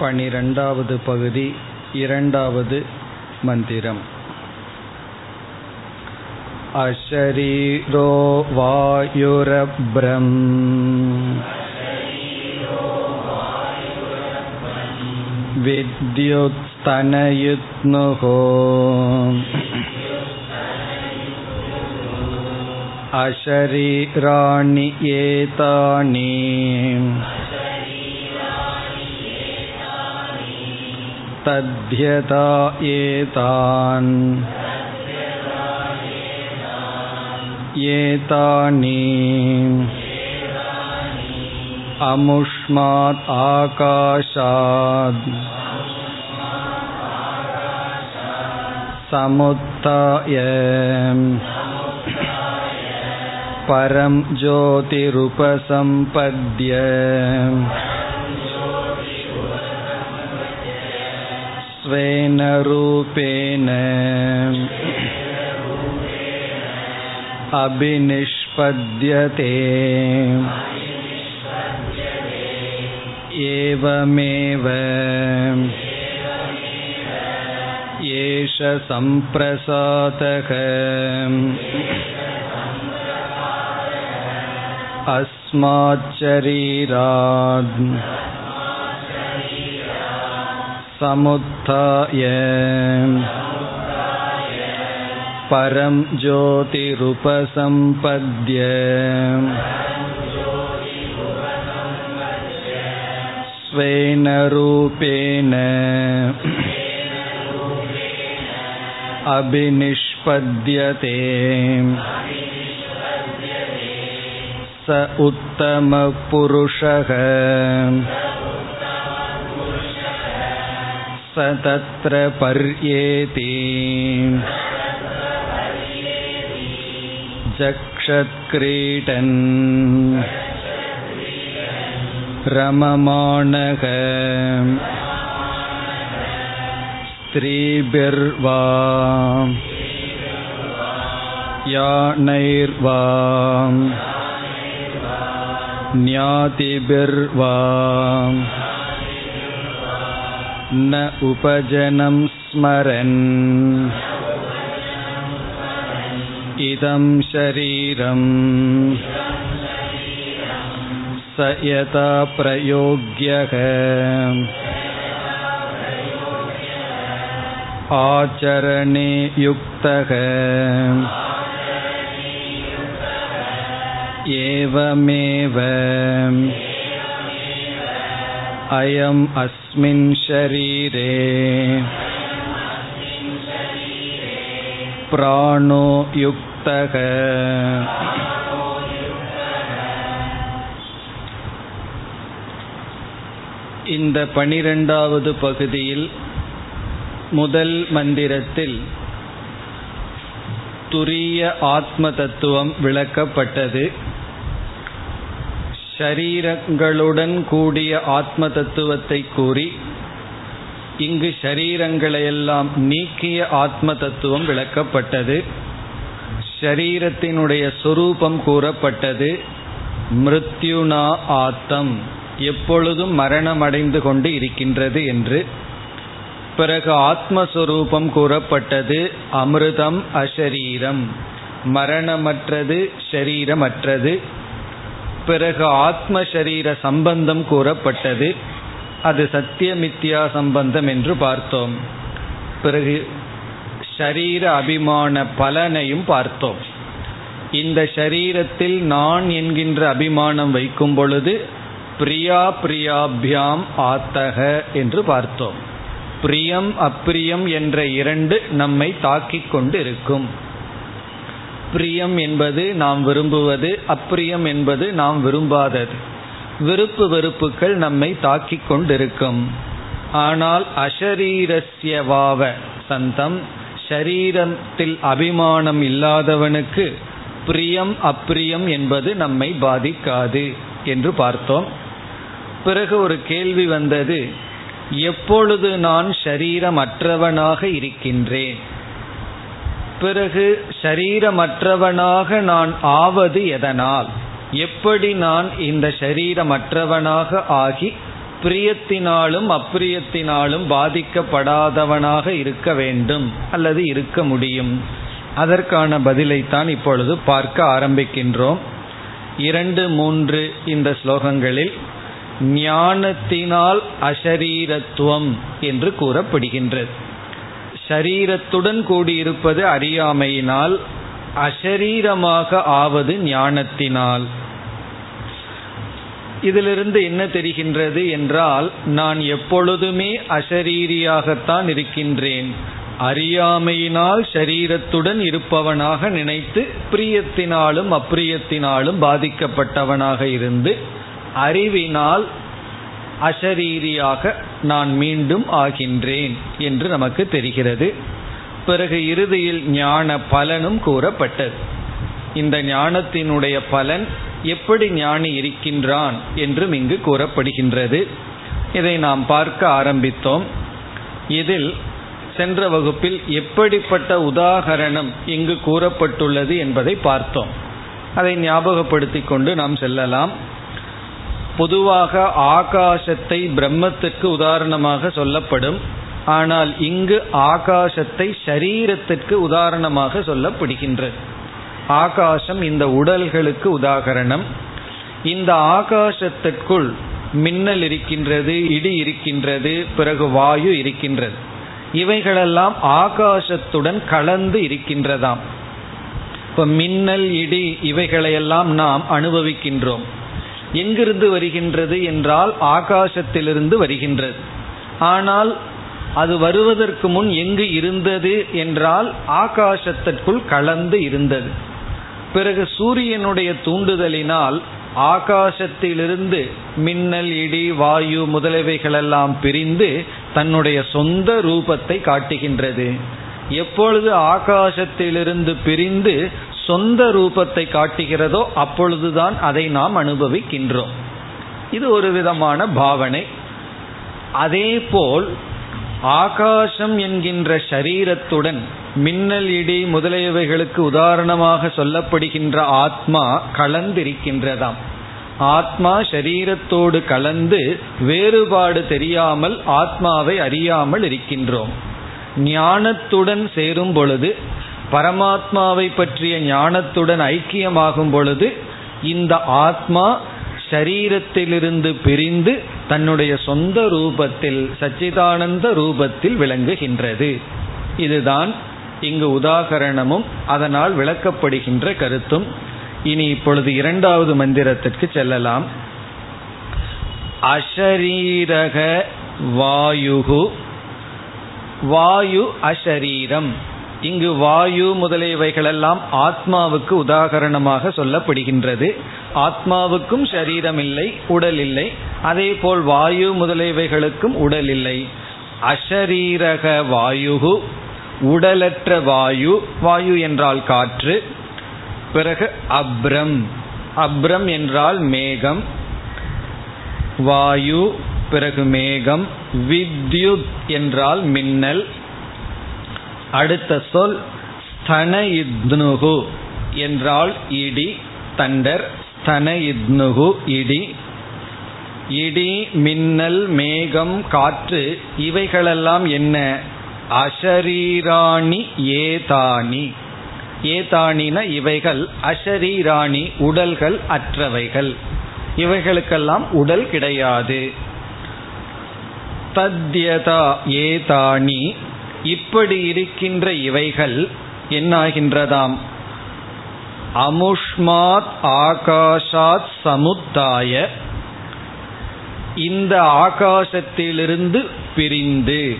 பனிரெண்டாவது பகுதி இரண்டாவது மந்திரம் अशरीरो वायुरभ्रम् विद्युत्स्तनयुत्नुः अशरीराणि एतानि तद्यता एतान् एतानि अमुष्मात् आकाशात् समुत्थाय परं ज्योतिरुपसम्पद्य स्वेन रूपेण अभिनिष्पद्यते एवमेव एष सम्प्रसादः अस्माच्चरीरात् समुत्थाय परं ज्योतिरुपसम्पद्य स्वेन रूपेण अभिनिष्पद्यते स उत्तमपुरुषः स तत्र पर्येति जक्षत्क्रीडन् रममाणः स्त्रीभिर्वा यानैर्वा ज्ञातिभिर्वा न उपजनं स्मरन्। इदं शरीरम्। स यथा प्रयोग्यः। आचरणे युक्तः। एवमेव। अयम् अस्मिन् शरीरे प्राणो युक्तः இந்த பனிரெண்டாவது பகுதியில் முதல் மந்திரத்தில் துரிய ஆத்ம தத்துவம் விளக்கப்பட்டது ஷரீரங்களுடன் கூடிய ஆத்ம தத்துவத்தை கூறி இங்கு ஷரீரங்களையெல்லாம் நீக்கிய ஆத்ம தத்துவம் விளக்கப்பட்டது. ஷரீரத்தினுடைய சொரூபம் கூறப்பட்டது. மிருத்யுனா ஆத்தம். எப்பொழுதும் மரணமடைந்து கொண்டு இருக்கின்றது என்று. பிறகு ஆத்மஸ்வரூபம் கூறப்பட்டது. அமிர்தம் அஷரீரம் மரணமற்றது ஷரீரமற்றது பிறகு ஆத்ம சரீர சம்பந்தம் கூறப்பட்டது. அது சத்தியமித்யா சம்பந்தம் என்று பார்த்தோம். பிறகு ஷரீர அபிமான பலனையும் பார்த்தோம். இந்த ஷரீரத்தில் நான் என்கின்ற அபிமானம் வைக்கும் பொழுது பிரியா பிரியாபியாம் ஆத்தக என்று பார்த்தோம். பிரியம் அப்பிரியம் என்ற இரண்டு நம்மை தாக்கிக் கொண்டு இருக்கும் பிரியம் என்பது நாம் விரும்புவது அப்பிரியம் என்பது நாம் விரும்பாதது. விருப்பு வெறுப்புகள் நம்மை தாக்கிக் கொண்டிருக்கும். ஆனால் அசரீரஸ்யவாவ சந்தம் ஷரீரத்தில் அபிமானம் இல்லாதவனுக்கு பிரியம் அப்பிரியம் என்பது நம்மை பாதிக்காது என்று பார்த்தோம். பிறகு ஒரு கேள்வி வந்தது எப்பொழுது நான் ஷரீரமற்றவனாக இருக்கின்றேன்? பிறகு ஷரீரமற்றவனாக நான் ஆவது எதனால்? எப்படி நான் இந்த ஷரீரமற்றவனாக ஆகி பிரியத்தினாலும் அப்பிரியத்தினாலும் பாதிக்கப்படாதவனாக இருக்க வேண்டும் அல்லது இருக்க முடியும்? அதற்கான பதிலைத்தான் இப்பொழுது பார்க்க ஆரம்பிக்கின்றோம். இரண்டு மூன்று இந்த ஸ்லோகங்களில் ஞானத்தினால் அசரீரத்துவம் என்று கூறப்படுகின்றது. சரீரத்துடன் கூடியிருப்பது அறியாமையினால் அசரீரமாக ஆவது ஞானத்தினால். இதிலிருந்து என்ன தெரிகின்றது என்றால் நான் எப்பொழுதுமே அசரீரியாகத்தான் இருக்கின்றேன். அறியாமையினால் சரீரத்துடன் இருப்பவனாக நினைத்து பிரியத்தினாலும் அப்பிரியத்தினாலும் பாதிக்கப்பட்டவனாக இருந்து அறிவினால் அசரீரியாக நான் மீண்டும் ஆகின்றேன் என்று நமக்கு தெரிகிறது. பிறகு இறுதியில் ஞான பலனும் கூறப்பட்டது. இந்த ஞானத்தினுடைய பலன் எப்படி ஞானி இருக்கின்றான் என்றும் இங்கு கூறப்படுகின்றது. இதை நாம் பார்க்க ஆரம்பித்தோம். இதில் சென்ற வகுப்பில் எப்படிப்பட்ட உதாகரணம் இங்கு கூறப்பட்டுள்ளது என்பதை பார்த்தோம். அதை ஞாபகப்படுத்திக் கொண்டு நாம் செல்லலாம். பொதுவாக ஆகாசத்தை பிரம்மத்துக்கு உதாரணமாக சொல்லப்படும். ஆனால் இங்கு ஆகாசத்தை ஷரீரத்திற்கு உதாரணமாக சொல்லப்படுகின்றது. ஆகாசம் இந்த உடல்களுக்கு உதாகரணம் இந்த ஆகாசத்திற்குள் மின்னல் இருக்கின்றது இடி இருக்கின்றது பிறகு வாயு இருக்கின்றது. இவைகளெல்லாம் ஆகாசத்துடன் கலந்து இருக்கின்றதாம். இப்ப மின்னல் இடி இவைகளையெல்லாம் நாம் அனுபவிக்கின்றோம். எங்கிருந்து வருகின்றது என்றால் ஆகாசத்திலிருந்து வருகின்றது. ஆனால் அது வருவதற்கு முன் எங்கு இருந்தது என்றால் ஆகாசத்திற்குள் கலந்து இருந்தது. பிறகு சூரியனுடைய தூண்டுதலினால் ஆகாசத்திலிருந்து மின்னல் இடி வாயு முதலவைகளெல்லாம் பிரிந்து தன்னுடைய சொந்த ரூபத்தை காட்டுகின்றது. எப்பொழுது ஆகாசத்திலிருந்து பிரிந்து சொந்த ரூபத்தை காட்டுகிறதோ அப்பொழுதுதான் அதை நாம் அனுபவிக்கின்றோம். இது ஒரு விதமான பாவனை. அதேபோல் ஆகாசம் என்கின்ற சரீரத்துடன் மின்னல் இடி முதலியவைகளுக்கு உதாரணமாக சொல்லப்படுகின்ற ஆத்மா கலந்திருக்கின்றதாம். ஆத்மா சரீரத்தோடு கலந்து வேறுபாடு தெரியாமல் ஆத்மாவை அறியாமல் இருக்கின்றோம். ஞானத்துடன் சேரும் பொழுது பரமாத்மாவை பற்றிய ஞானத்துடன் ஐக்கியமாகும் பொழுது இந்த ஆத்மா ஷரீரத்திலிருந்து பிரிந்து தன்னுடைய சொந்த ரூபத்தில் சச்சிதானந்த ரூபத்தில் விளங்குகின்றது. இதுதான் இங்கு உதாகரணமும் அதனால் விளக்கப்படுகின்ற கருத்தும். இனி இப்பொழுது இரண்டாவது மந்திரத்திற்கு செல்லலாம். அஷரீரக வாயுகு வாயு அஷரீரம். இங்கு வாயு முதலியவைகளெல்லாம் ஆத்மாவுக்கு உதாகரணமாக சொல்லப்படுகின்றது. ஆத்மாவுக்கும் சரீரம் இல்லை உடல் இல்லை அதே போல் வாயு முதலியவைகளுக்கும் உடல் இல்லை அஷரீரக வாயுகு உடலற்ற வாயு வாயு என்றால் காற்று. பிறகு அப்ரம் அப்ரம் என்றால் மேகம். வாயு பிறகு மேகம். வித்யுத் என்றால் மின்னல். அடுத்த சொல் ஸ்தன இத்னுகு என்றால் இடி தண்டர் ஸ்தன இத்னுகு இடி. இடி மின்னல் மேகம் காற்று இவைகளெல்லாம் என்ன? அஷரீராணி ஏதானி ஏதானின இவைகள் அஷரீராணி உடல்கள் அற்றவைகள். இவைகளுக்கெல்லாம் உடல் கிடையாது. தத்யதா ஏதானி இப்படி இருக்கின்ற இவைகள் என்னாகின்றதாம்? அமுஷ்மாத் ஆகாஷாத் சமுத்தாய. இந்த ஆகாசத்திலிருந்து பிரிந்து.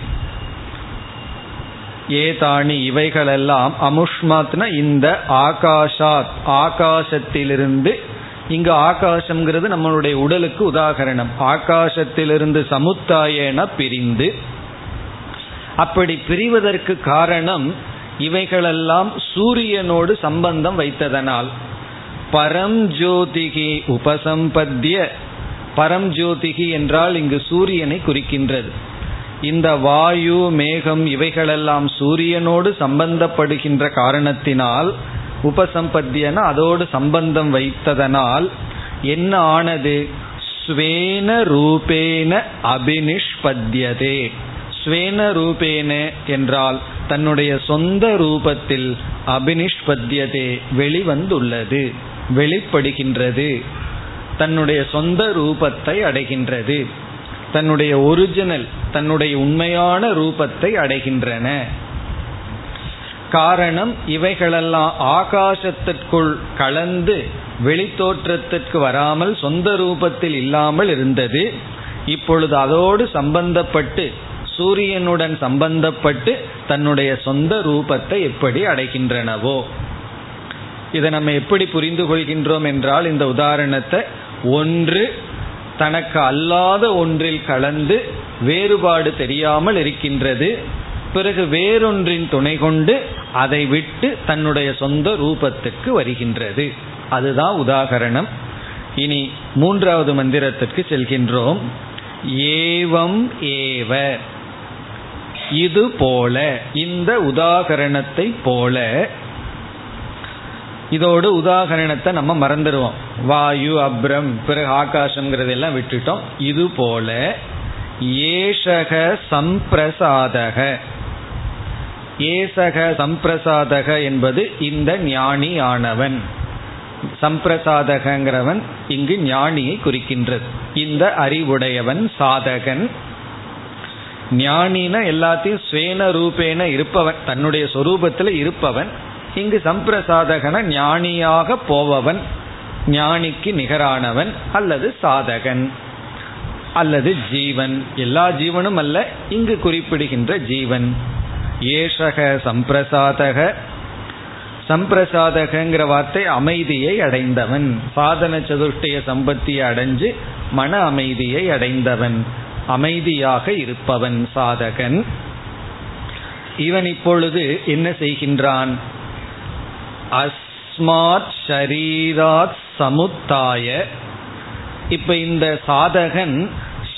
ஏதானி இவைகளெல்லாம் அமுஷ்மாத்னா இந்த ஆகாஷாத் ஆகாசத்திலிருந்து இங்கு ஆகாசம்ங்கிறது நம்மளுடைய உடலுக்கு உதாகரணம். ஆகாசத்திலிருந்து சமுத்தாயன பிரிந்து. அப்படி பிரிவதற்கு காரணம் இவைகளெல்லாம் சூரியனோடு சம்பந்தம் வைத்ததனால். பரம் ஜோதிகி உபசம்பத்திய. பரம் ஜோதிகி என்றால் இங்கு சூரியனை குறிக்கின்றது. இந்த வாயு மேகம் இவைகளெல்லாம் சூரியனோடு சம்பந்தப்படுகின்ற காரணத்தினால் உபசம்பத்தியன அதோடு சம்பந்தம் வைத்ததனால் என்ன ஆனது? ஸ்வேன ரூபேன அபினிஷ்பத்யதே. ஸ்வேன ரூபேன என்றால் தன்னுடைய சொந்த ரூபத்தில் அபினிஷ்பத்தியதே வெளிவந்துள்ளது வெளிப்படுகின்றது. தன்னுடைய சொந்த ரூபத்தை அடைகின்றது. தன்னுடைய ஒரிஜினல் தன்னுடைய உண்மையான ரூபத்தை அடைகின்றன. காரணம் இவைகளெல்லாம் ஆகாசத்திற்குள் கலந்து வெளித்தோற்றத்திற்கு வராமல் சொந்த ரூபத்தில் இல்லாமல் இருந்தது. இப்பொழுது அதோடு சம்பந்தப்பட்டு சூரியனுடன் சம்பந்தப்பட்டு தன்னுடைய சொந்த ரூபத்தை எப்படி அடைகின்றனவோ. இதை நம்ம எப்படி புரிந்து கொள்கின்றோம் என்றால் இந்த உதாரணத்தை ஒன்று தனக்கு அல்லாத ஒன்றில் கலந்து வேறுபாடு தெரியாமல் இருக்கின்றது பிறகு வேறொன்றின் துணை கொண்டு அதை விட்டு தன்னுடைய சொந்த ரூபத்துக்கு வருகின்றது. அதுதான் உதாகரணம். இனி மூன்றாவது மந்திரத்திற்கு செல்கின்றோம். ஏவம் ஏவ. இது போல இந்த உதாகரணத்தை போல இதோடு உதாகரணத்தை நம்ம மறந்துடுவோம். வாயு அப்ரம் பிறகு ஆகாசம்ங்கிறதெல்லாம் விட்டுட்டோம். இது போல ஏஷக சம்பிரசாதக. ஏசக சம்பிரசாதக என்பது இந்த ஞானி ஆனவன் சம்பிரசாதகங்கிறவன் இங்கு ஞானியை குறிக்கின்றது. இந்த அறிவுடையவன் சாதகன். ஞானினா எல்லாத்தையும் ஸ்வேன ரூபேன இருப்பவன் தன்னுடைய சொரூபத்தில் இருப்பவன். இங்கு சம்பிரசாதகன ஞானியாக போபவன் ஞானிக்கு நிகரானவன் அல்லது சாதகன் அல்லது ஜீவன். எல்லா ஜீவனும் அல்ல இங்கு குறிப்பிடுகின்ற ஜீவன். ஏஷக சம்பிரசாதக. சம்பிரசாதகங்கிற வார்த்தை அமைதியை அடைந்தவன். சாதன சதுஷ்டய சம்பத்தியை அடைஞ்சு மன அமைதியை அடைந்தவன். அமைதியாக இருப்பவன் சாதகன். இவன் இப்பொழுது என்ன செய்கின்றான்? அஸ்மாத் ஷரீராத் சமுத்தாய. இப்ப இந்த சாதகன்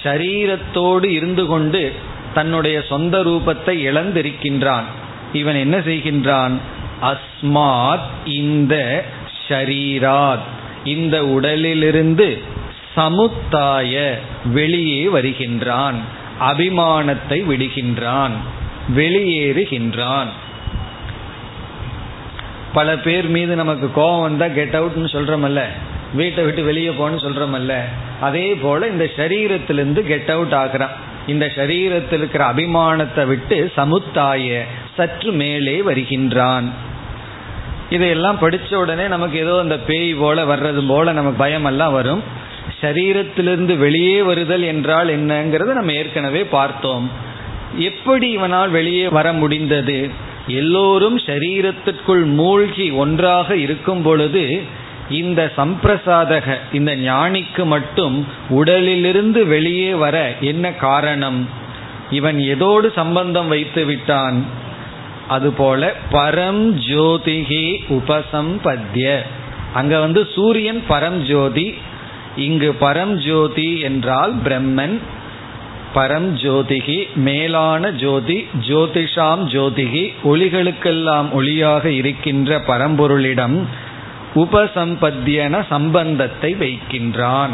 ஷரீரத்தோடு இருந்து கொண்டு தன்னுடைய சொந்த ரூபத்தை இழந்திருக்கின்றான். இவன் என்ன செய்கின்றான்? அஸ்மாத் இந்த ஷரீராத். இந்த உடலிலிருந்து சமுத்தாய வெளியே வருகின்றான் அபிமானத்தை விடுகின்றான் வெளியேறுகின்றான். பல பேர் மீது நமக்கு கோபம் வந்தால் கெட் அவுட்னு சொல்கிறோமல்ல வீட்டை விட்டு வெளியே போன்னு சொல்கிறோமல்ல அதே போல் இந்த சரீரத்திலிருந்து கெட் அவுட் ஆகிறான். இந்த சரீரத்தில் இருக்கிற அபிமானத்தை விட்டு சமுத்தாய சற்று மேலே வருகின்றான். இதையெல்லாம் படித்த உடனே நமக்கு ஏதோ அந்த பேய் போல வர்றது போல நமக்கு பயமெல்லாம் வரும். சரீரத்திலிருந்து வெளியே வருதல் என்றால் என்னங்கிறத நம்ம ஏற்கனவே பார்த்தோம். எப்படி இவனால் வெளியே வர முடிந்தது? எல்லோரும் சரீரத்திற்குள் மூழ்கி ஒன்றாக இருக்கும் பொழுது இந்த சம்பிரசாதக இந்த ஞானிக்கு மட்டும் உடலிலிருந்து வெளியே வர என்ன காரணம்? இவன் எதோடு சம்பந்தம் வைத்து விட்டான்? அதுபோல பரம் ஜோதிகி உபசம்பத்திய அங்க வந்து சூரியன் பரம் ஜோதி இங்கு பரம் ஜோதி என்றால் பிரம்மன் பரம் ஜோதிகி மேலான ஜோதி ஜோதிஷாம் ஜோதிகி ஒளிகளுக்கெல்லாம் ஒளியாக இருக்கின்ற பரம்பொருளிடம் உபசம்பத்தியன சம்பந்தத்தை வைக்கின்றான்.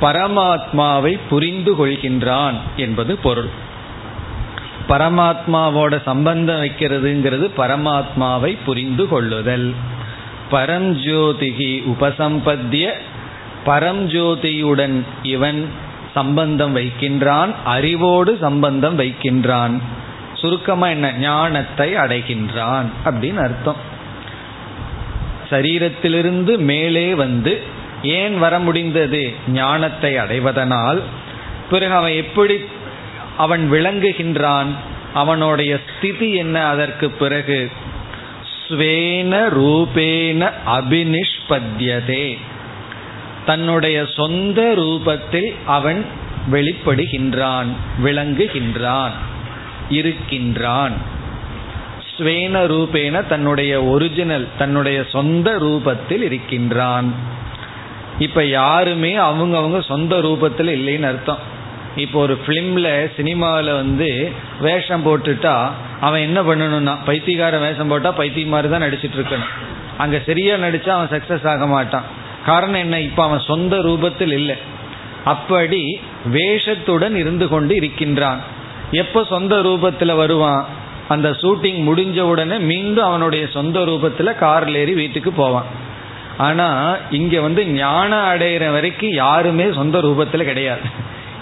பரமாத்மாவை புரிந்து கொள்கின்றான் என்பது பொருள். பரமாத்மாவோட சம்பந்தம் வைக்கிறதுங்கிறது பரமாத்மாவை புரிந்து கொள்ளுதல். பரஞ்சோதிகி உபசம்பத்திய பரம்ஜோதியுடன் இவன் சம்பந்தம் வைக்கின்றான் அறிவோடு சம்பந்தம் வைக்கின்றான். சுருக்கமா என்ன? ஞானத்தை அடைகின்றான் அப்படின்னு அர்த்தம். சரீரத்திலிருந்து மேலே வந்து ஏன் வர முடிந்தது? ஞானத்தை அடைவதனால். பிறகு அவன் எப்படி அவன் விளங்குகின்றான்? அவனுடைய ஸ்திதி என்ன? அதற்கு பிறகு ஸ்வேன ரூபேன அபினிஷ்பத்யதே. தன்னுடைய சொந்த ரூபத்தில் அவன் வெளிப்படுகின்றான் விளங்குகின்றான் இருக்கின்றான். ஸ்வேன ரூபேன தன்னுடைய ஒரிஜினல் தன்னுடைய சொந்த ரூபத்தில் இருக்கின்றான். இப்ப யாருமே அவங்க அவங்க சொந்த ரூபத்தில் இல்லைன்னு அர்த்தம். இப்போ ஒரு ஃபிலிம்ல சினிமாவில் வந்து வேஷம் போட்டுட்டா அவன் என்ன பண்ணணும்னா பைத்தியகார வேஷம் போட்டா பைத்திய மாதிரி தான் நடிச்சிட்டு இருக்கணும். சரியாக சரியா நடிச்சா அவன் சக்சஸ் ஆக மாட்டான். காரணம் என்ன? இப்ப அவன் சொந்த ரூபத்தில் இல்லை. அப்படி வேஷத்துடன் இருந்து கொண்டு இருக்கின்றான். எப்ப சொந்த ரூபத்துல வருவான்? அந்த ஷூட்டிங் முடிஞ்ச உடனே மீண்டும் அவனுடைய சொந்த ரூபத்துல கார்ல ஏறி வீட்டுக்கு போவான். ஆனா இங்க வந்து ஞானம் அடையிற வரைக்கும் யாருமே சொந்த ரூபத்துல கிடையாது.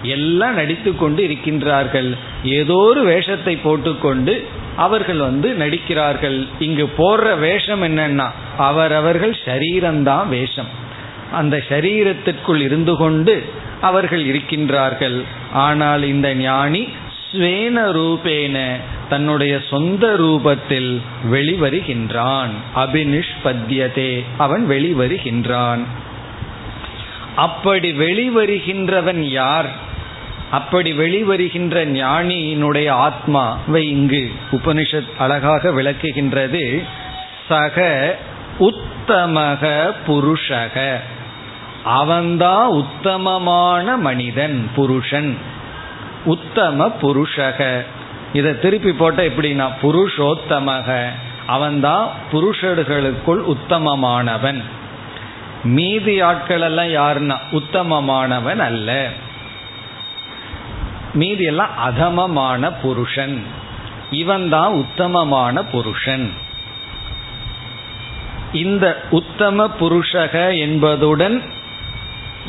எல்லாம் நடித்து கொண்டு இருக்கின்றார்கள். ஏதோ ஒரு வேஷத்தை போட்டுக்கொண்டு அவர்கள் வந்து நடிக்கிறார்கள். இங்கு போடுற வேஷம் என்னன்னா அவரவர்கள் சரீரம்தான் வேஷம். அந்த சரீரத்திற்குள் இருந்து கொண்டு அவர்கள் இருக்கின்றார்கள். ஆனால் இந்த ஞானி ஸ்வேன ரூபேன தன்னுடைய சொந்த ரூபத்தில் வெளிவருகின்றான். அபினிஷ்பத்தியதே அவன் வெளிவருகின்றான். அப்படி வெளிவருகின்றவன் யார்? அப்படி வெளிவருகின்ற ஞானியினுடைய ஆத்மாவை இங்கு உபனிஷத் அழகாக விளக்குகின்றது சக உத்தமக புருஷக. அவன்தான் உத்தமமான மனிதன் புருஷன். உத்தம புருஷக. இதை திருப்பி போட்ட எப்படின்னா புருஷோத்தமக. அவன்தான் புருஷர்களுக்குள் உத்தமமானவன். மீதி ஆட்கள் எல்லாம் யாருன்னா உத்தமமானவன் அல்ல. மீதி எல்லாம் அதமமான புருஷன். இவன் தான் உத்தமமான புருஷன். இந்த உத்தம புருஷக என்பதுடன்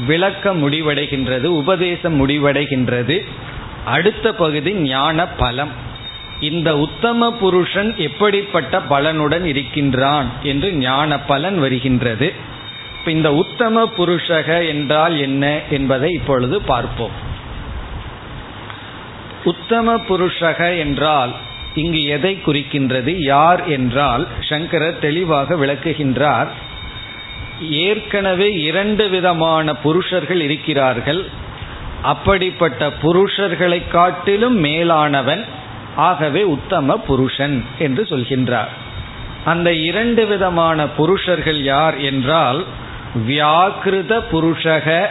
விளக்க முடிவடைகின்றது உபதேசம் முடிவடைகின்றது. அடுத்த பகுதி ஞான பலம். இந்த உத்தம புருஷன் எப்படிப்பட்ட பலனுடன் இருக்கின்றான் என்று ஞான பலன் வருகின்றது. இந்த உத்தம புருஷக என்றால் என்ன என்பதை இப்பொழுது பார்ப்போம். உத்தம புருஷக என்றால் இங்கு எதை குறிக்கின்றது? யார் என்றால் சங்கரர் தெளிவாக விளக்குகின்றார். ஏற்கனவே இரண்டு விதமான புருஷர்கள் இருக்கிறார்கள். அப்படிப்பட்ட புருஷர்களை காட்டிலும் மேலானவன் ஆகவே உத்தம புருஷன் என்று சொல்கின்றார். அந்த இரண்டு விதமான புருஷர்கள் யார் என்றால் வியாக்கிருத புருஷக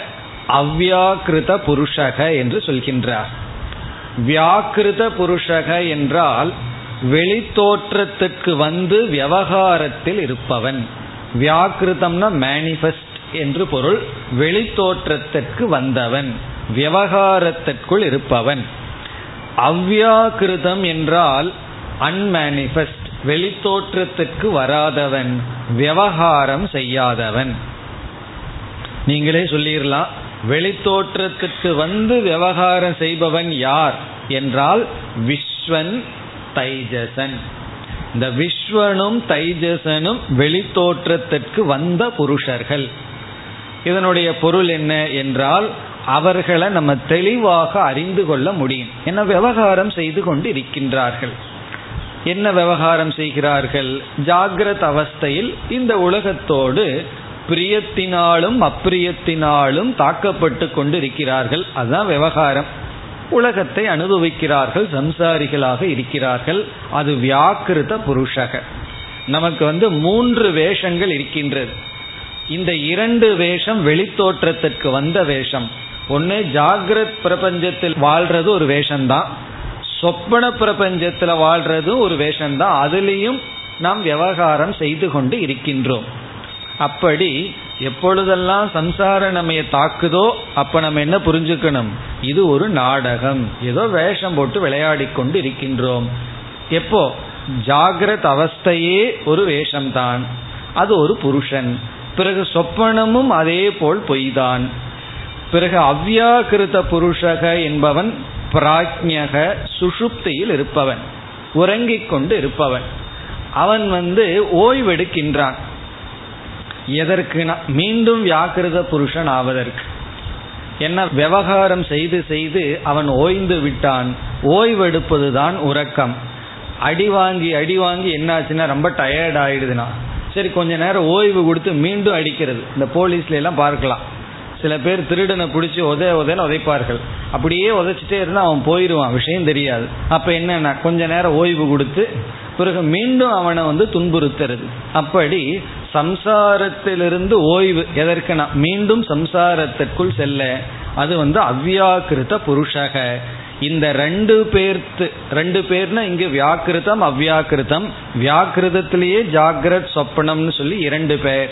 அவ்வியாக்கிருத புருஷக என்று சொல்கின்றார். வியாக்கிருத புருஷக என்றால் வெளித்தோற்றத்துக்கு வந்து விவகாரத்தில் இருப்பவன். வியாக்கிருதம்னா மேனிஃபெஸ்ட் என்று பொருள். வெளித்தோற்றத்திற்கு வந்தவன் விவகாரத்திற்குள் இருப்பவன். அவ்வியாக்கிருதம் என்றால் அன்மேனிஃபெஸ்ட் வெளித்தோற்றத்திற்கு வராதவன் விவகாரம் செய்யாதவன். நீங்களே சொல்லிடலாம் வெளித்தோற்றத்துக்கு வந்து விவகாரம் செய்பவன் யார்? என்றால் விஸ்வன் தைஜசன். இந்த விஸ்வனும் தைஜசனும் வெளித்தோற்றத்திற்கு வந்த புருஷர்கள். இதனுடைய பொருள் என்ன என்றால் அவர்களை நம்ம தெளிவாக அறிந்து கொள்ள முடியும். என்ன விவகாரம் செய்து கொண்டு இருக்கின்றார்கள் என்ன விவகாரம் செய்கிறார்கள்? ஜாகிரத அவஸ்தையில் இந்த உலகத்தோடு பிரியத்தினாலும் அப்பிரியத்தினாலும் தாக்கப்பட்டு கொண்டு இருக்கிறார்கள் அதுதான் விவகாரம். உலகத்தை அனுபவிக்கிறார்கள் சம்சாரிகளாக இருக்கிறார்கள். அது வியாக்கிருத புருஷக. நமக்கு வந்து மூன்று வேஷங்கள் இருக்கின்றது. இந்த இரண்டு வேஷம் வெளித்தோற்றத்திற்கு வந்த வேஷம். ஒன்று ஜாகிரத் பிரபஞ்சத்தில் வாழ்றது ஒரு வேஷம்தான். சொப்பன பிரபஞ்சத்தில் வாழ்றது ஒரு வேஷம்தான். அதுலேயும் நாம் விவகாரம் செய்து கொண்டு இருக்கின்றோம். அப்படி எப்பொழுதெல்லாம் சம்சாரம் நம்ம தாக்குதோ அப்ப நம்ம என்ன புரிஞ்சுக்கணும்? இது ஒரு நாடகம். ஏதோ வேஷம் போட்டு விளையாடி கொண்டு இருக்கின்றோம் எப்போ? ஜாகிரத அவஸ்தையே ஒரு வேஷம்தான். அது ஒரு புருஷன். பிறகு சொப்பனமும் அதே போல் பொய்தான். பிறகு அவ்யாக்கிருத புருஷக என்பவன் பிராஜ்யக சுஷுப்தியில் இருப்பவன். உறங்கிக் கொண்டு இருப்பவன். அவன் வந்து ஓய்வெடுக்கின்றான். எதற்குனா மீண்டும் வியாக்கிருத புருஷன் ஆவதற்கு. என்ன விவகாரம் செய்து செய்து அவன் ஓய்ந்து விட்டான். ஓய்வெடுப்பதுதான் உறக்கம். அடி வாங்கி அடி வாங்கி என்னாச்சுன்னா ரொம்ப டயர்ட் ஆயிடுதுன்னா. சரி கொஞ்ச நேரம் ஓய்வு கொடுத்து மீண்டும் அடிக்கிறது. இந்த போலீஸ்ல எல்லாம் பார்க்கலாம். சில பேர் திருடனை பிடிச்சி உத உதன்னு உதைப்பார்கள். அப்படியே உதைச்சிட்டே இருந்தால் அவன் போயிடுவான் விஷயம் தெரியாது. அப்போ என்னென்னா கொஞ்ச நேரம் ஓய்வு கொடுத்து பிறகு மீண்டும் அவனை வந்து துன்புறுத்துறது. அப்படி சம்சாரத்திலிருந்து ஓய்வு. எதற்குனா மீண்டும் சம்சாரத்திற்குள் செல்ல. அது வந்து அவ்யாக்கிருத்த புருஷக. இந்த ரெண்டு பேர்த்து ரெண்டு பேர்னா இங்கு வியாக்கிருதம் அவ்வியாக்கிருதம் வியாக்கிருதத்திலேயே ஜாகிரத் சொப்பனம்னு சொல்லி இரண்டு பேர்.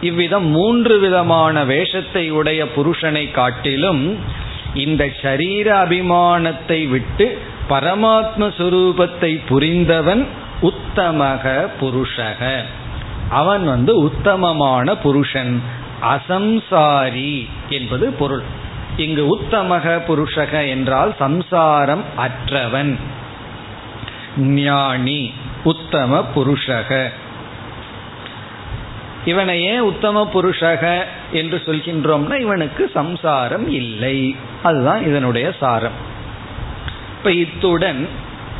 இவ்விதம் மூன்று விதமான வேஷத்தை உடைய புருஷனை காட்டிலும் இந்த சரீர அபிமானத்தை விட்டு பரமாத்ம சுரூபத்தை புரிந்தவன் உத்தமக புருஷக. அவன் வந்து உத்தமமான புருஷன். அசம்சாரி என்பது பொருள். இங்கு உத்தமக புருஷக என்றால் சம்சாரம் அற்றவன். ஞானி உத்தம புருஷக. இவனை ஏன் உத்தம புருஷக என்று சொல்கின்றோம்னா இவனுக்கு சம்சாரம் இல்லை. அதுதான் இதனுடைய சாரம். இப்ப இத்துடன்